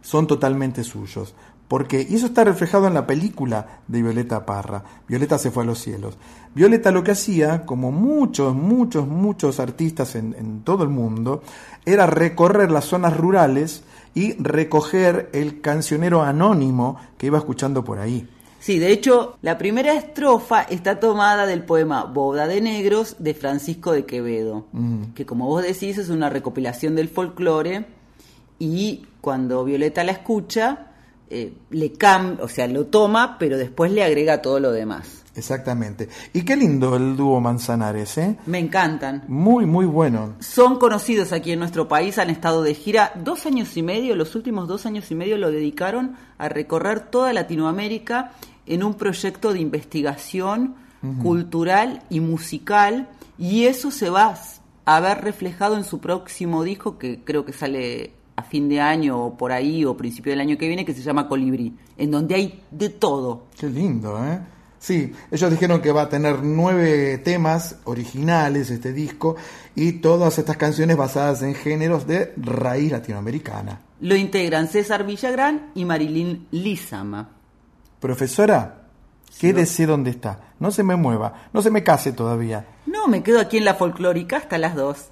son totalmente suyos. Porque, y eso está reflejado en la película de Violeta Parra, Violeta se fue a los cielos. Violeta lo que hacía, como muchos, muchos, muchos artistas en, en todo el mundo, era recorrer las zonas rurales y recoger el cancionero anónimo que iba escuchando por ahí. Sí, de hecho, la primera estrofa está tomada del poema Boda de Negros de Francisco de Quevedo, Mm. que como vos decís es una recopilación del folclore y cuando Violeta la escucha, eh, le cambia, o sea, lo toma, pero después le agrega todo lo demás. Exactamente. Y qué lindo el dúo Manzanares, ¿eh? Me encantan. Muy, muy bueno. Son conocidos aquí en nuestro país, han estado de gira dos años y medio, los últimos dos años y medio lo dedicaron a recorrer toda Latinoamérica en un proyecto de investigación cultural y musical, y eso se va a ver reflejado en su próximo disco, que creo que sale a fin de año o por ahí, o principio del año que viene, que se llama Colibrí, en donde hay de todo. Qué lindo, ¿eh? Sí, ellos dijeron que va a tener nueve temas originales este disco y todas estas canciones basadas en géneros de raíz latinoamericana. Lo integran César Villagrán y Marilyn Lizama. Profesora, quédese donde está, no se me mueva, no se me case todavía. No, me quedo aquí en la folclórica hasta las dos.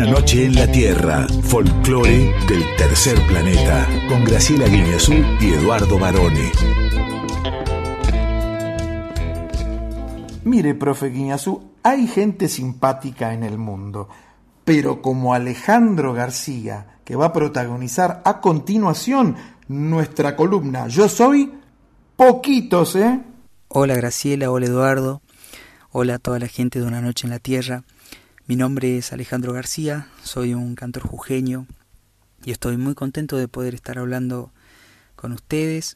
Una noche en la Tierra, folclore del tercer planeta, con Graciela Guineazú y Eduardo Barone. Mire, profe Guiñazú, hay gente simpática en el mundo, pero como Alejandro García, que va a protagonizar a continuación nuestra columna Yo Soy, poquitos, ¿eh? Hola Graciela, hola Eduardo, hola a toda la gente de Una Noche en la Tierra. Mi nombre es Alejandro García, soy un cantor jujeño y estoy muy contento de poder estar hablando con ustedes,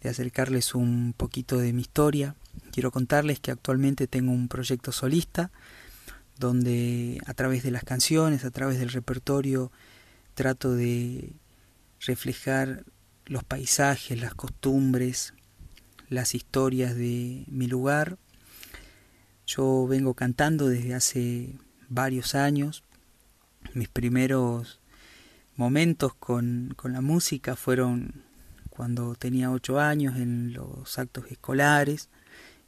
de acercarles un poquito de mi historia. Quiero contarles que actualmente tengo un proyecto solista donde a través de las canciones, a través del repertorio, trato de reflejar los paisajes, las costumbres, las historias de mi lugar. Yo vengo cantando desde hace varios años. Mis primeros momentos con, con la música fueron cuando tenía ocho años en los actos escolares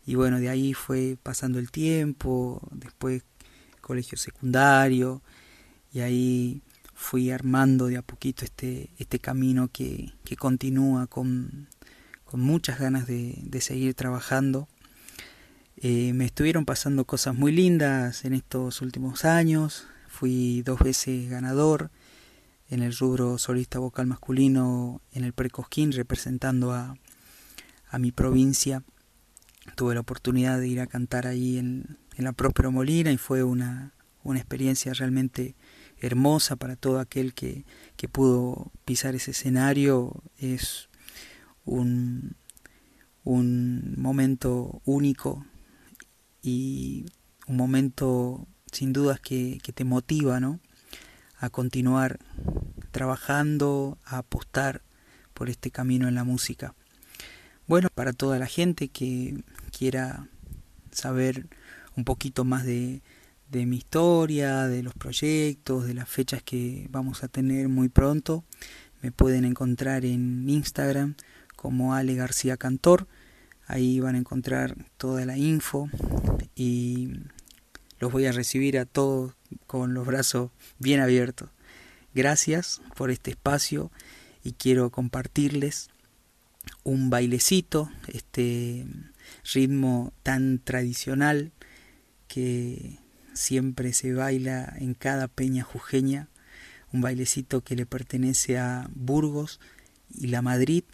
y bueno, de ahí fue pasando el tiempo, después colegio secundario y ahí fui armando de a poquito este, este camino que, que continúa con, con muchas ganas de, de seguir trabajando. Eh, me estuvieron pasando cosas muy lindas en estos últimos años. Fui dos veces ganador en el rubro solista vocal masculino en el Precosquín representando a, a mi provincia. Tuve la oportunidad de ir a cantar ahí en, en la Próspero Molina y fue una, una experiencia realmente hermosa para todo aquel que, que pudo pisar ese escenario. Es un, un momento único y un momento sin dudas que, que te motiva ¿no? a continuar trabajando, a apostar por este camino en la música. Bueno, para toda la gente que quiera saber un poquito más de, de mi historia, de los proyectos, de las fechas que vamos a tener muy pronto, me pueden encontrar en Instagram como Ale García Cantor. Ahí van a encontrar toda la info y los voy a recibir a todos con los brazos bien abiertos. Gracias por este espacio y quiero compartirles un bailecito, este ritmo tan tradicional que siempre se baila en cada peña jujeña, un bailecito que le pertenece a Burgos y la Madrid,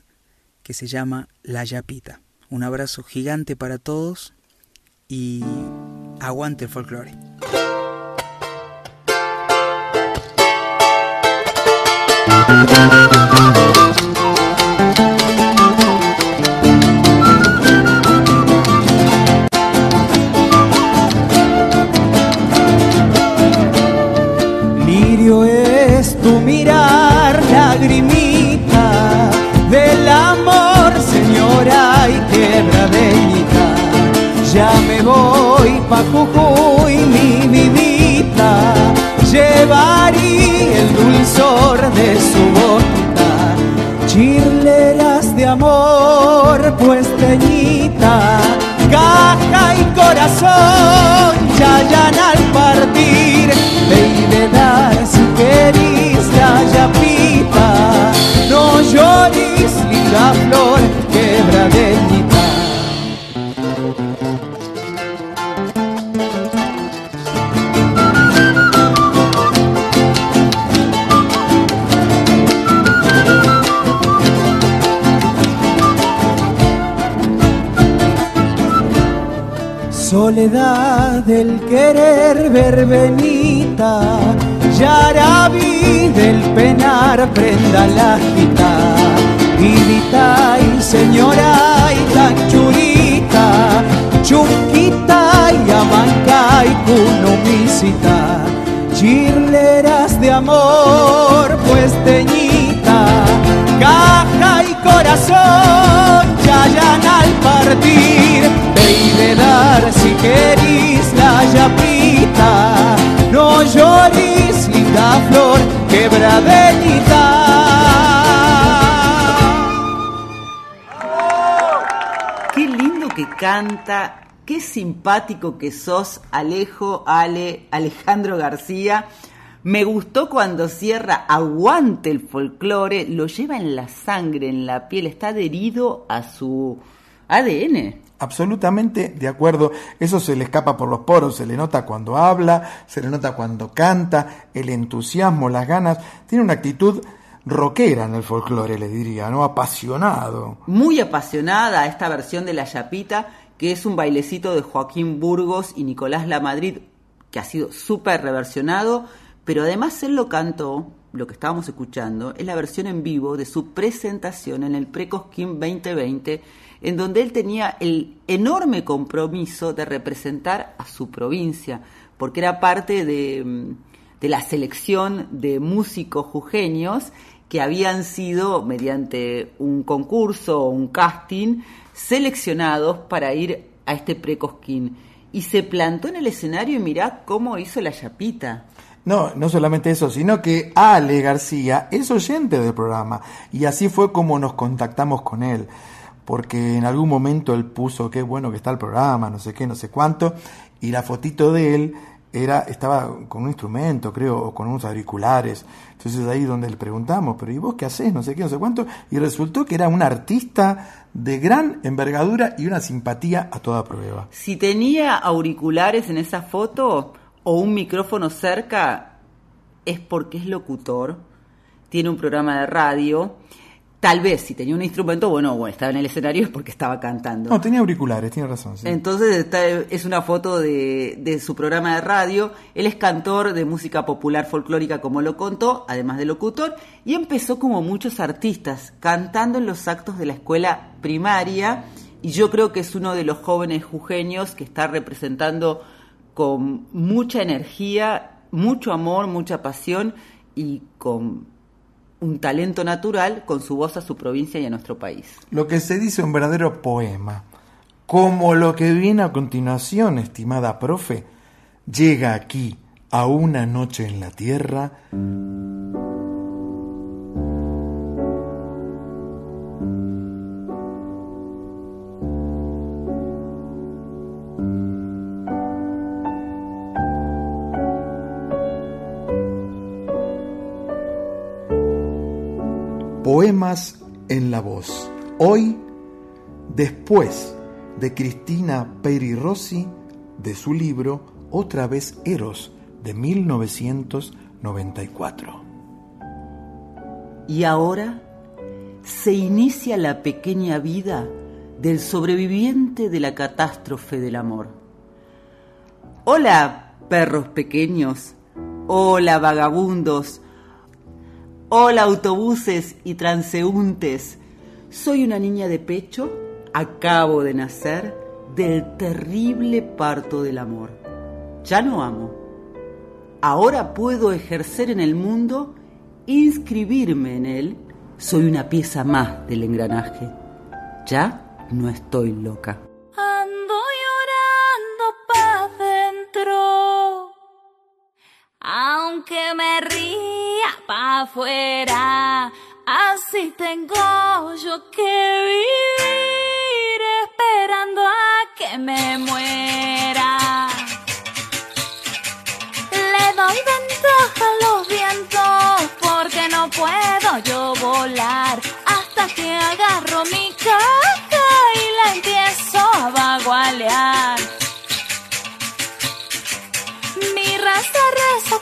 que se llama La Yapita. Un abrazo gigante para todos y aguante el folclore. Lirio es tu mirar, lagrimita pa' Jujuy mi vidita, llevaría el dulzor de su boquita, chirleras de amor, pues teñita, caja y corazón, chayan al partir, de, de dar si querís la no llores ni la flor quebradera. Soledad del querer verbenita, Yaraví del penar prenda la gita, Vivita y señora y tan churita, Chunquita y amanca y cunumisita, Chirleras de amor puesteñita, caja y corazón chayan al partir, ve y dar si querís la yapita, no lloris linda flor quebradeñita. Qué lindo que canta, qué simpático que sos, Alejo, Ale, Alejandro García. Me gustó cuando cierra Aguante el folclore, lo lleva en la sangre, en la piel, está adherido a su ADN. Absolutamente de acuerdo, eso se le escapa por los poros, se le nota cuando habla, se le nota cuando canta, el entusiasmo, las ganas, tiene una actitud rockera en el folclore, le diría, ¿no? Apasionado. Muy apasionada esta versión de La Chapita, que es un bailecito de Joaquín Burgos y Nicolás Lamadrid, que ha sido súper reversionado, pero además él lo cantó, lo que estábamos escuchando, es la versión en vivo de su presentación en el Precosquín 2020, en donde él tenía el enorme compromiso de representar a su provincia, porque era parte de, la selección de músicos jujeños que habían sido, mediante un concurso o un casting, seleccionados para ir a este precosquín. Y se plantó en el escenario y mirá cómo hizo la chapita. No, no solamente eso, sino que Ale García es oyente del programa y así fue como nos contactamos con él porque en algún momento él puso qué bueno que está el programa, no sé qué, no sé cuánto, y la fotito de él era estaba con un instrumento, creo, o con unos auriculares. Entonces ahí donde le preguntamos, pero ¿y vos qué haces? No sé qué, no sé cuánto. Y resultó que era un artista de gran envergadura y una simpatía a toda prueba. Si tenía auriculares en esa foto o un micrófono cerca, es porque es locutor, tiene un programa de radio Tal vez si tenía un instrumento, bueno, bueno, estaba en el escenario es porque estaba cantando. No, tenía auriculares, tiene razón. Sí. Entonces esta es una foto de, de, su programa de radio. Él es cantor de música popular folclórica, como lo contó, además de locutor, y empezó como muchos artistas, cantando en los actos de la escuela primaria. Y yo creo que es uno de los jóvenes jujeños que está representando con mucha energía, mucho amor, mucha pasión y con un talento natural con su voz a su provincia y a nuestro país. Lo que se dice un verdadero poema, como lo que viene a continuación, estimada profe, llega aquí a una noche en la tierra. Poemas en la voz. Hoy, después de Cristina Peri Rossi, de su libro Otra vez Eros, de 1994. Y ahora se inicia la pequeña vida del sobreviviente de la catástrofe del amor. Hola, perros pequeños. Hola, vagabundos Hola autobuses y transeúntes. Soy una niña de pecho, acabo de nacer del terrible parto del amor. Ya no amo. Ahora puedo ejercer en el mundo, inscribirme en él. Soy una pieza más del engranaje. Ya no estoy loca. Ando llorando dentro, aunque me ría pa' afuera. Así tengo yo que vivir esperando a que me muera. Le doy ventaja a los vientos porque no puedo yo volar hasta que agarro mi caja y la empiezo a vagualear.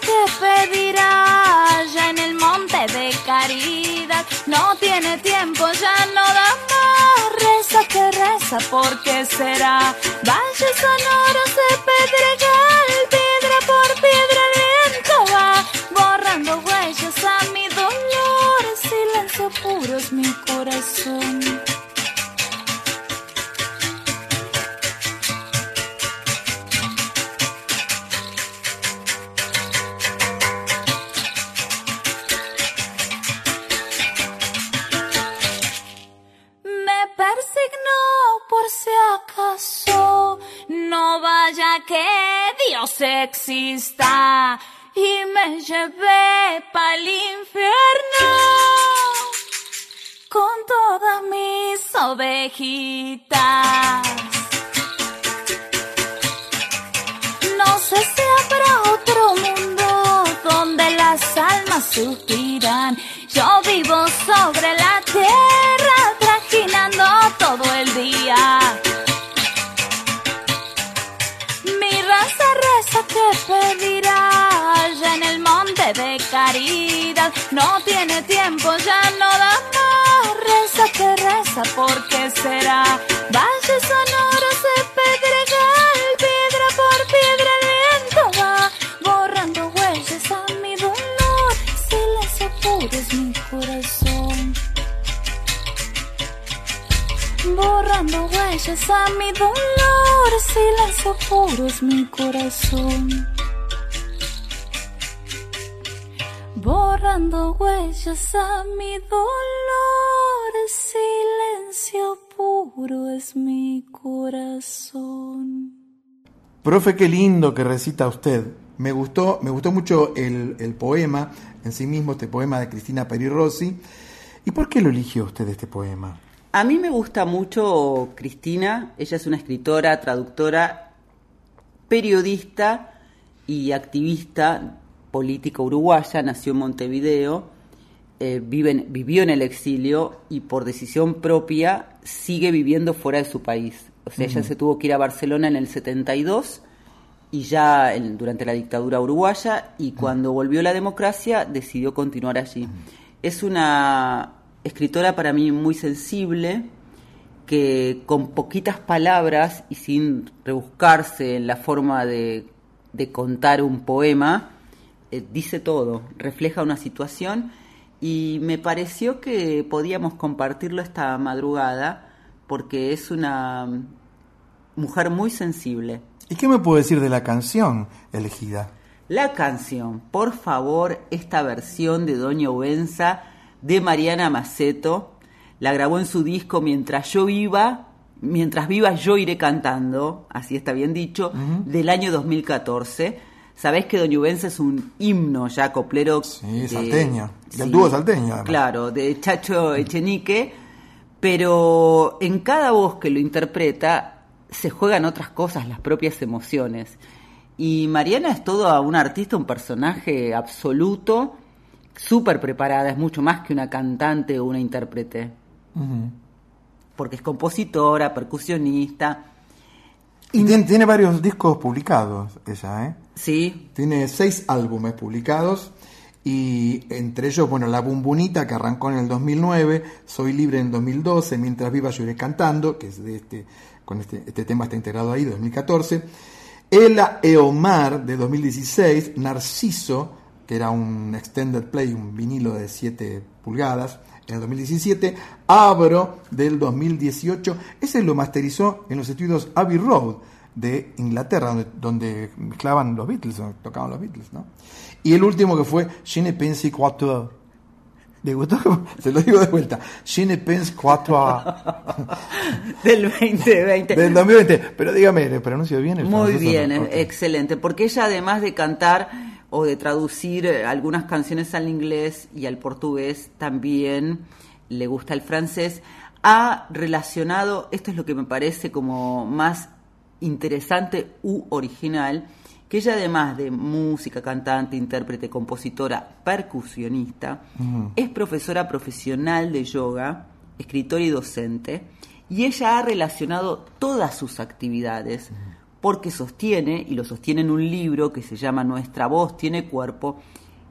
Reza que pedirá ya en el monte de caridad. No tiene tiempo, ya no da más. Reza que reza ¿por qué será? Valle sonoro se pedregal, piedra por piedra el va, borrando huellas a mi dolor, silencio puro es mi corazón. Si acaso no vaya que Dios exista y me llevé pa'l infierno con todas mis ovejitas. No sé si habrá otro mundo donde las almas suspiran. Yo vivo sobre la tierra, el día. Mi raza reza que pedirá en el monte de caridad. No tiene tiempo, ya Huellas a mi dolor, silencio puro es mi corazón. Borrando huellas a mi dolor, silencio puro es mi corazón. Profe, qué lindo que recita usted. Me gustó, me gustó mucho el, el poema en sí mismo, este poema de Cristina Peri Rossi. ¿Y por qué lo eligió usted este poema? A mí me gusta mucho Cristina, ella es una escritora, traductora, periodista y activista política uruguaya, nació en Montevideo, eh, vive vivió en el exilio y por decisión propia sigue viviendo fuera de su país. O sea, ella se tuvo que ir a Barcelona en el 72 y ya en- durante la dictadura uruguaya y cuando volvió la democracia decidió continuar allí. Es una escritora para mí muy sensible que con poquitas palabras y sin rebuscarse en la forma de, de contar un poema, eh, dice todo, refleja una situación y me pareció que podíamos compartirlo esta madrugada porque es una mujer muy sensible. ¿Y qué me puede decir de la canción elegida? La canción, por favor, esta versión de Doña Ubenza de Mariana Maceto, la grabó en su disco Mientras yo viva, mientras viva yo iré cantando, así está bien dicho, del año 2014. Sabés que Doña Ubenza es un himno ya coplero. Sí, salteño. Del dúo salteño, además. Claro, de Chacho Echenique, pero en cada voz que lo interpreta se juegan otras cosas, las propias emociones. Y Mariana es toda una artista, un personaje absoluto, súper preparada, es mucho más que una cantante o una intérprete, porque es compositora, percusionista. Y tiene, tiene varios discos publicados ella, ¿eh? Sí. Tiene seis álbumes publicados y entre ellos, bueno, La Bumbunita que arrancó en el 2009, Soy Libre en 2012, Mientras Viva Yo Iré Cantando, que es de este, con este, este tema está integrado ahí, 2014. Ela Eomar de 2016, Narciso, que era un extended play, un vinilo de 7 pulgadas, en el 2017, Abro del 2018, ese lo masterizó en los estudios Abbey Road de Inglaterra, donde, donde mezclaban los Beatles, o tocaban los Beatles, ¿no? Y el último que fue Je ne pense quatre. ¿Le gustó? Se lo digo de vuelta. Je ne pense quatre. Del 2020. Del 2020. Pero dígame, ¿le pronuncio bien el Muy bien, no? excelente, porque ella además de cantar o de traducir eh, algunas canciones al inglés y al portugués, también le gusta el francés, ha relacionado, esto es lo que me parece como más interesante u original, que ella además de música, cantante, intérprete, compositora, percusionista, es profesora profesional de yoga, escritora y docente, y ella ha relacionado todas sus actividades porque sostiene, y lo sostiene en un libro que se llama Nuestra voz tiene cuerpo,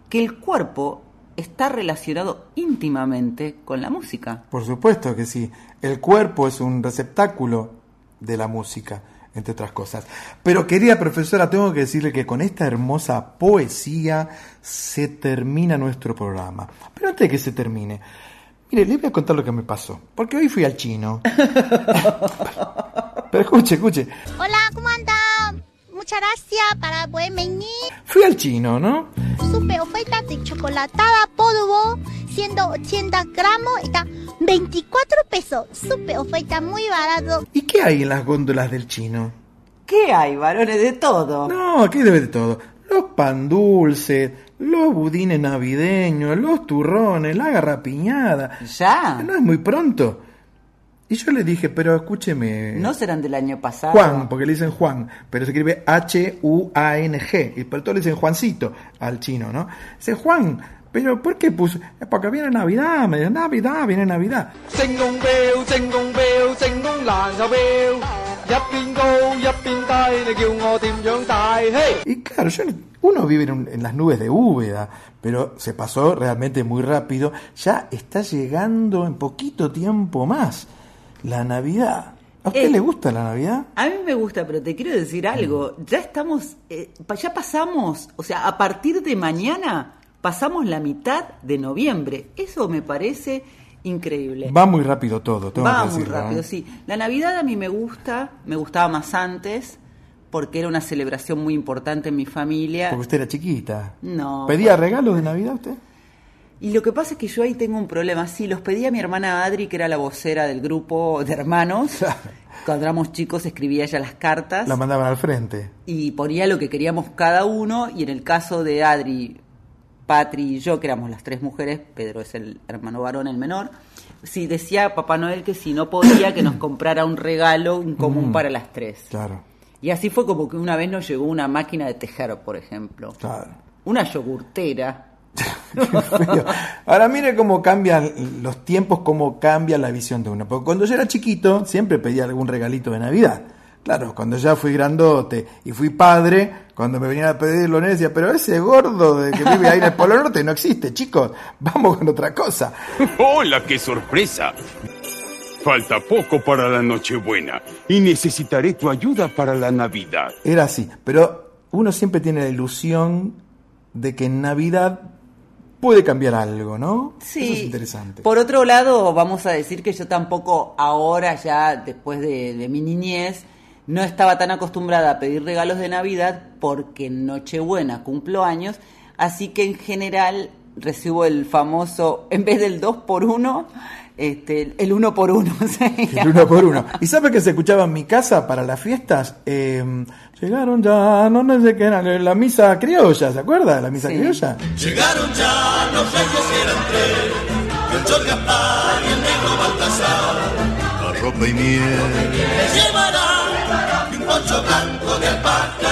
que el cuerpo está relacionado íntimamente con la música. Por supuesto que sí. El cuerpo es un receptáculo de la música, entre otras cosas. Pero querida profesora, tengo que decirle que con esta hermosa poesía se termina nuestro programa. Pero antes de que se termine, mire, le voy a contar lo que me pasó. Porque hoy fui al chino. Pero escuche, escuche. Hola, ¿cómo anda? Muchas gracias para poder venir. Fui al chino, ¿no? Supe oferta de chocolatada polvo, 180 gramos, está 24 pesos. Supe oferta muy barato. ¿Y qué hay en las góndolas del chino? ¿Qué hay, varones? De todo. No, aquí debe de todo. Los pan dulces, los budines navideños, los turrones, la garrapiñada. ¿Ya? No es muy pronto. Y yo le dije, pero escúcheme. No serán del año pasado. Juan, porque le dicen Juan, pero se escribe H-U-A-N-G. Y por todo le dicen Juancito al chino, ¿no? Dice Juan, pero ¿por qué puso? Es porque viene Navidad, me dice, Navidad, viene Navidad. Y claro, yo, uno vive en, en, las nubes de Úbeda, pero se pasó realmente muy rápido. Ya está llegando en poquito tiempo más la Navidad. ¿A usted Eh. le gusta la Navidad? A mí me gusta, pero te quiero decir algo. Ya estamos, eh, ya pasamos, o sea, a partir de mañana pasamos la mitad de noviembre. Eso me parece increíble. Va muy rápido todo, tengo Va que muy decirlo, rápido, ¿eh? sí. La Navidad a mí me gusta, me gustaba más antes, porque era una celebración muy importante en mi familia. Porque usted era chiquita. No. ¿Pedía regalos de Navidad usted? Y lo que pasa es que yo ahí tengo un problema. Sí, los pedí a mi hermana Adri, que era la vocera del grupo de hermanos. Cuando éramos chicos escribía ella las cartas La mandaban al frente. y ponía lo que queríamos cada uno. Y en el caso de Adri, Patri y yo, que éramos las tres mujeres, Pedro es el hermano varón, el menor, sí decía Papá Noel que si no podía, que nos comprara un regalo en común Mm. para las tres. Claro, Y así fue como que una vez nos llegó una máquina de tejer, por ejemplo. claro. Una yogurtera. Ahora mire cómo cambian los tiempos, cómo cambia la visión de uno. Porque cuando yo era chiquito, siempre pedía algún regalito de Navidad. Claro, cuando ya fui grandote y fui padre, cuando me venían a pedir lo decía, pero ese gordo de que vive ahí en el Polo Norte no existe, chicos, vamos con otra cosa. ¡Hola, qué sorpresa! Falta poco para la Nochebuena y necesitaré tu ayuda para la Navidad. Era así, pero uno siempre tiene la ilusión de que en Navidad puede cambiar algo, ¿no? Sí. Eso es interesante. Por otro lado, vamos a decir que yo tampoco ahora, ya después de, de mi niñez, no estaba tan acostumbrada a pedir regalos de Navidad porque en Nochebuena cumplo años, así que en general recibo el famoso, en vez del 2 por 1 este, el 1 por 1 El uno por uno. ¿Y sabe que se escuchaba en mi casa para las fiestas? Eh, llegaron ya, no, no sé qué era, la misa criolla, ¿se acuerda de la misa criolla? Llegaron ya los reyes y eran tres, Melchor, Gaspar y el negro Baltasar. Arropa y miel. Les llevarán un poncho blanco de alpaca.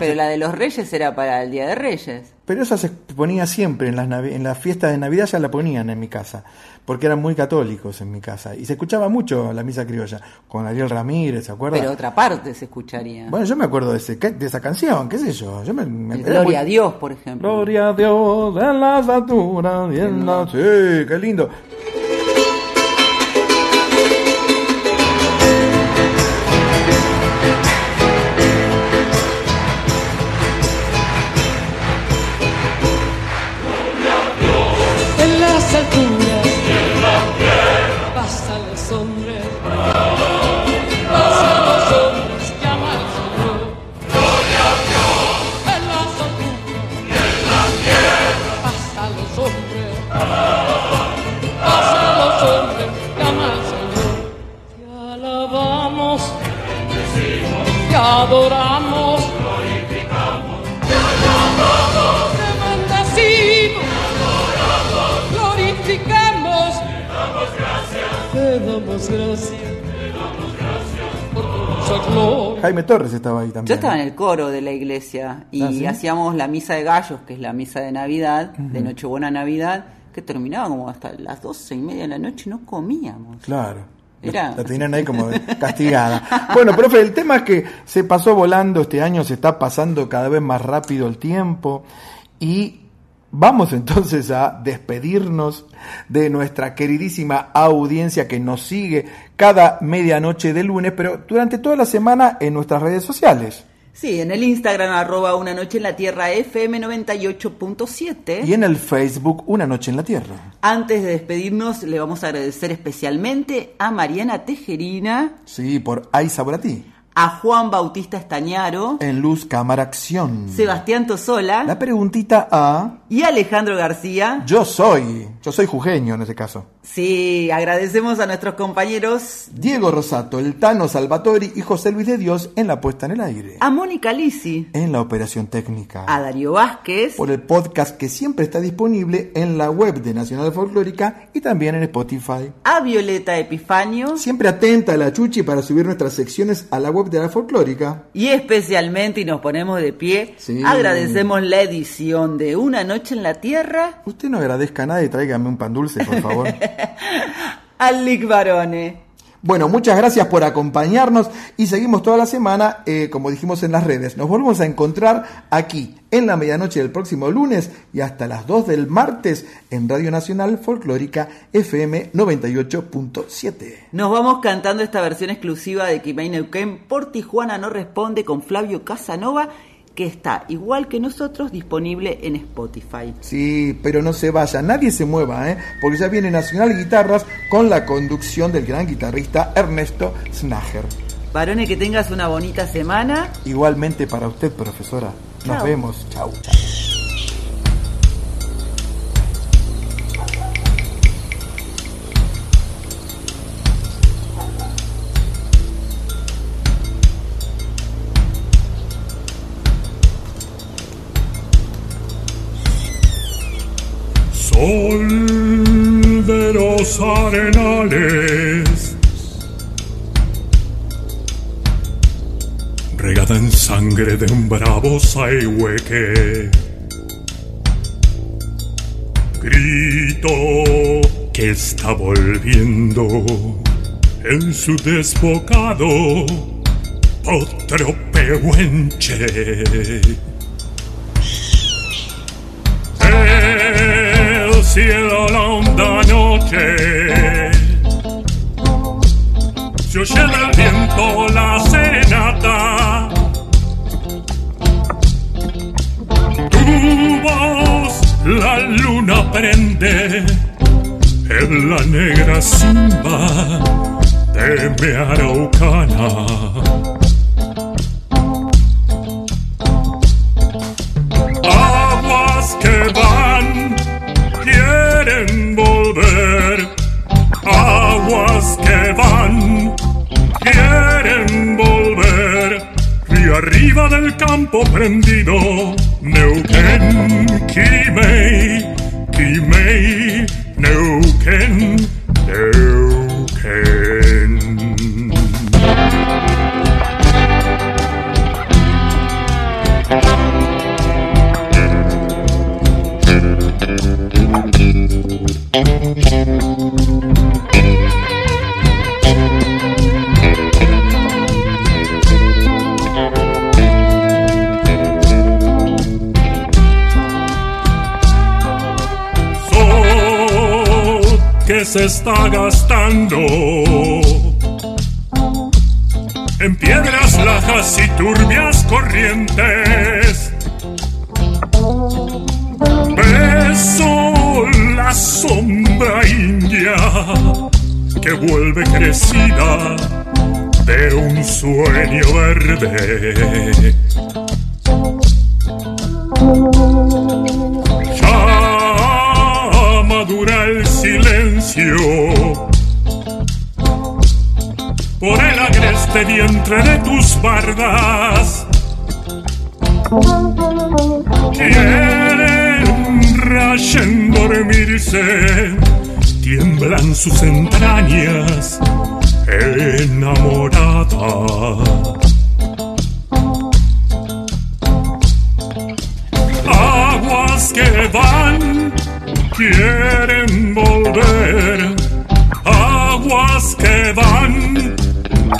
Pero la de los Reyes era para el Día de Reyes. Pero esa se ponía siempre en las, en las fiestas de Navidad, ya la ponían en mi casa, porque eran muy católicos en mi casa. Y se escuchaba mucho la misa criolla, con Ariel Ramírez, ¿se acuerda? Pero otra parte se escucharía. Bueno, yo me acuerdo de, ese, de esa canción, qué sé yo. yo me, me- Gloria muy- a Dios, por ejemplo. Gloria a Dios en las alturas y en la... Sí, qué lindo. Torres estaba ahí también. Yo estaba en el coro de la iglesia y ¿Ah, sí? hacíamos la misa de gallos, que es la misa de Navidad, de Nochebuena Navidad, que terminaba como hasta las doce y media de la noche y no comíamos. Claro. La tenían ahí como castigada. Bueno, profe, el tema es que se pasó volando este año, se está pasando cada vez más rápido el tiempo y Vamos entonces a despedirnos de nuestra queridísima audiencia que nos sigue cada medianoche de lunes, pero durante toda la semana en nuestras redes sociales. Sí, en el Instagram arroba una noche en la tierra FM 98.7. Y en el Facebook Una Noche en la Tierra. Antes de despedirnos, le vamos a agradecer especialmente a Mariana Tejerina, Sí, por Ay Sabor a ti. A Juan Bautista Estañaro, En Luz Cámara Acción. Sebastián Tosola La preguntita a... y Alejandro García. Yo soy. Yo soy jujeño en ese caso. Sí, agradecemos a nuestros compañeros, Diego Rosato, el Tano Salvatori y José Luis de Dios en la puesta en el aire. a Mónica Lisi, En la operación técnica. a Darío Vázquez, Por el podcast que siempre está disponible en la web de Nacional Folclórica y también en Spotify. a Violeta Epifanio Siempre atenta a la Chuchi para subir nuestras secciones a la web Folclórica. y especialmente, y nos ponemos de pie, Sí. agradecemos la edición de Una Noche en la Tierra Usted no agradezca a nadie, tráigame un pan dulce, por favor. al Lic Barone. Bueno, muchas gracias por acompañarnos y seguimos toda la semana, eh, como dijimos en las redes. Nos volvemos a encontrar aquí en la medianoche del próximo lunes y hasta las 2 del martes en Radio Nacional Folclórica FM 98.7. Nos vamos cantando esta versión exclusiva de Kimei Neuquén por Tijuana no responde con Flavio Casanova, que está igual que nosotros disponible en Spotify. Sí, pero no se vaya, nadie se mueva, ¿eh? porque ya viene Nacional Guitarras con la conducción del gran guitarrista Ernesto Snager. Varone, que tengas una bonita semana. Igualmente para usted, profesora. Nos vemos. Chau. Sol de los arenales, regada en sangre de un bravo saihueque. Grito que está volviendo en su desbocado otro pehuenche. Cielo la honda noche. Se oye del viento la serenata. Tu voz la luna prende En la negra simba de mi araucana. Que quieren volver. Aguas que van, quieren volver. Río arriba del campo prendido, Neuquén, Quimei, Quimei, Neuquén, Neuquén. Se está gastando en piedras lajas y turbias corrientes. Beso la sombra india que vuelve crecida de un sueño verde. Por el agreste vientre de tus bardas. Quieren rayen dormirse, tiemblan sus entrañas enamorada. Aguas que van, quieren volver. Aguas que van,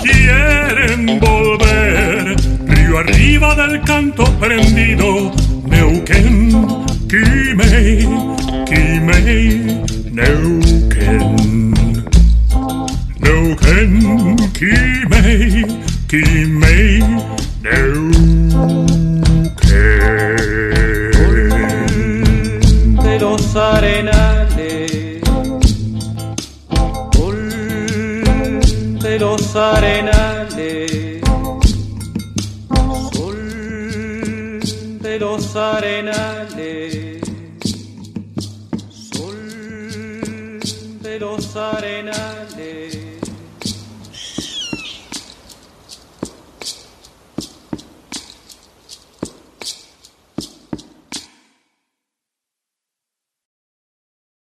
quieren volver. Río arriba del canto prendido, Neuquén, Kimei, Kimei, Neuken. Neuken, Kimei, Kimei, Neuken. Arenales, Sol de los arenales,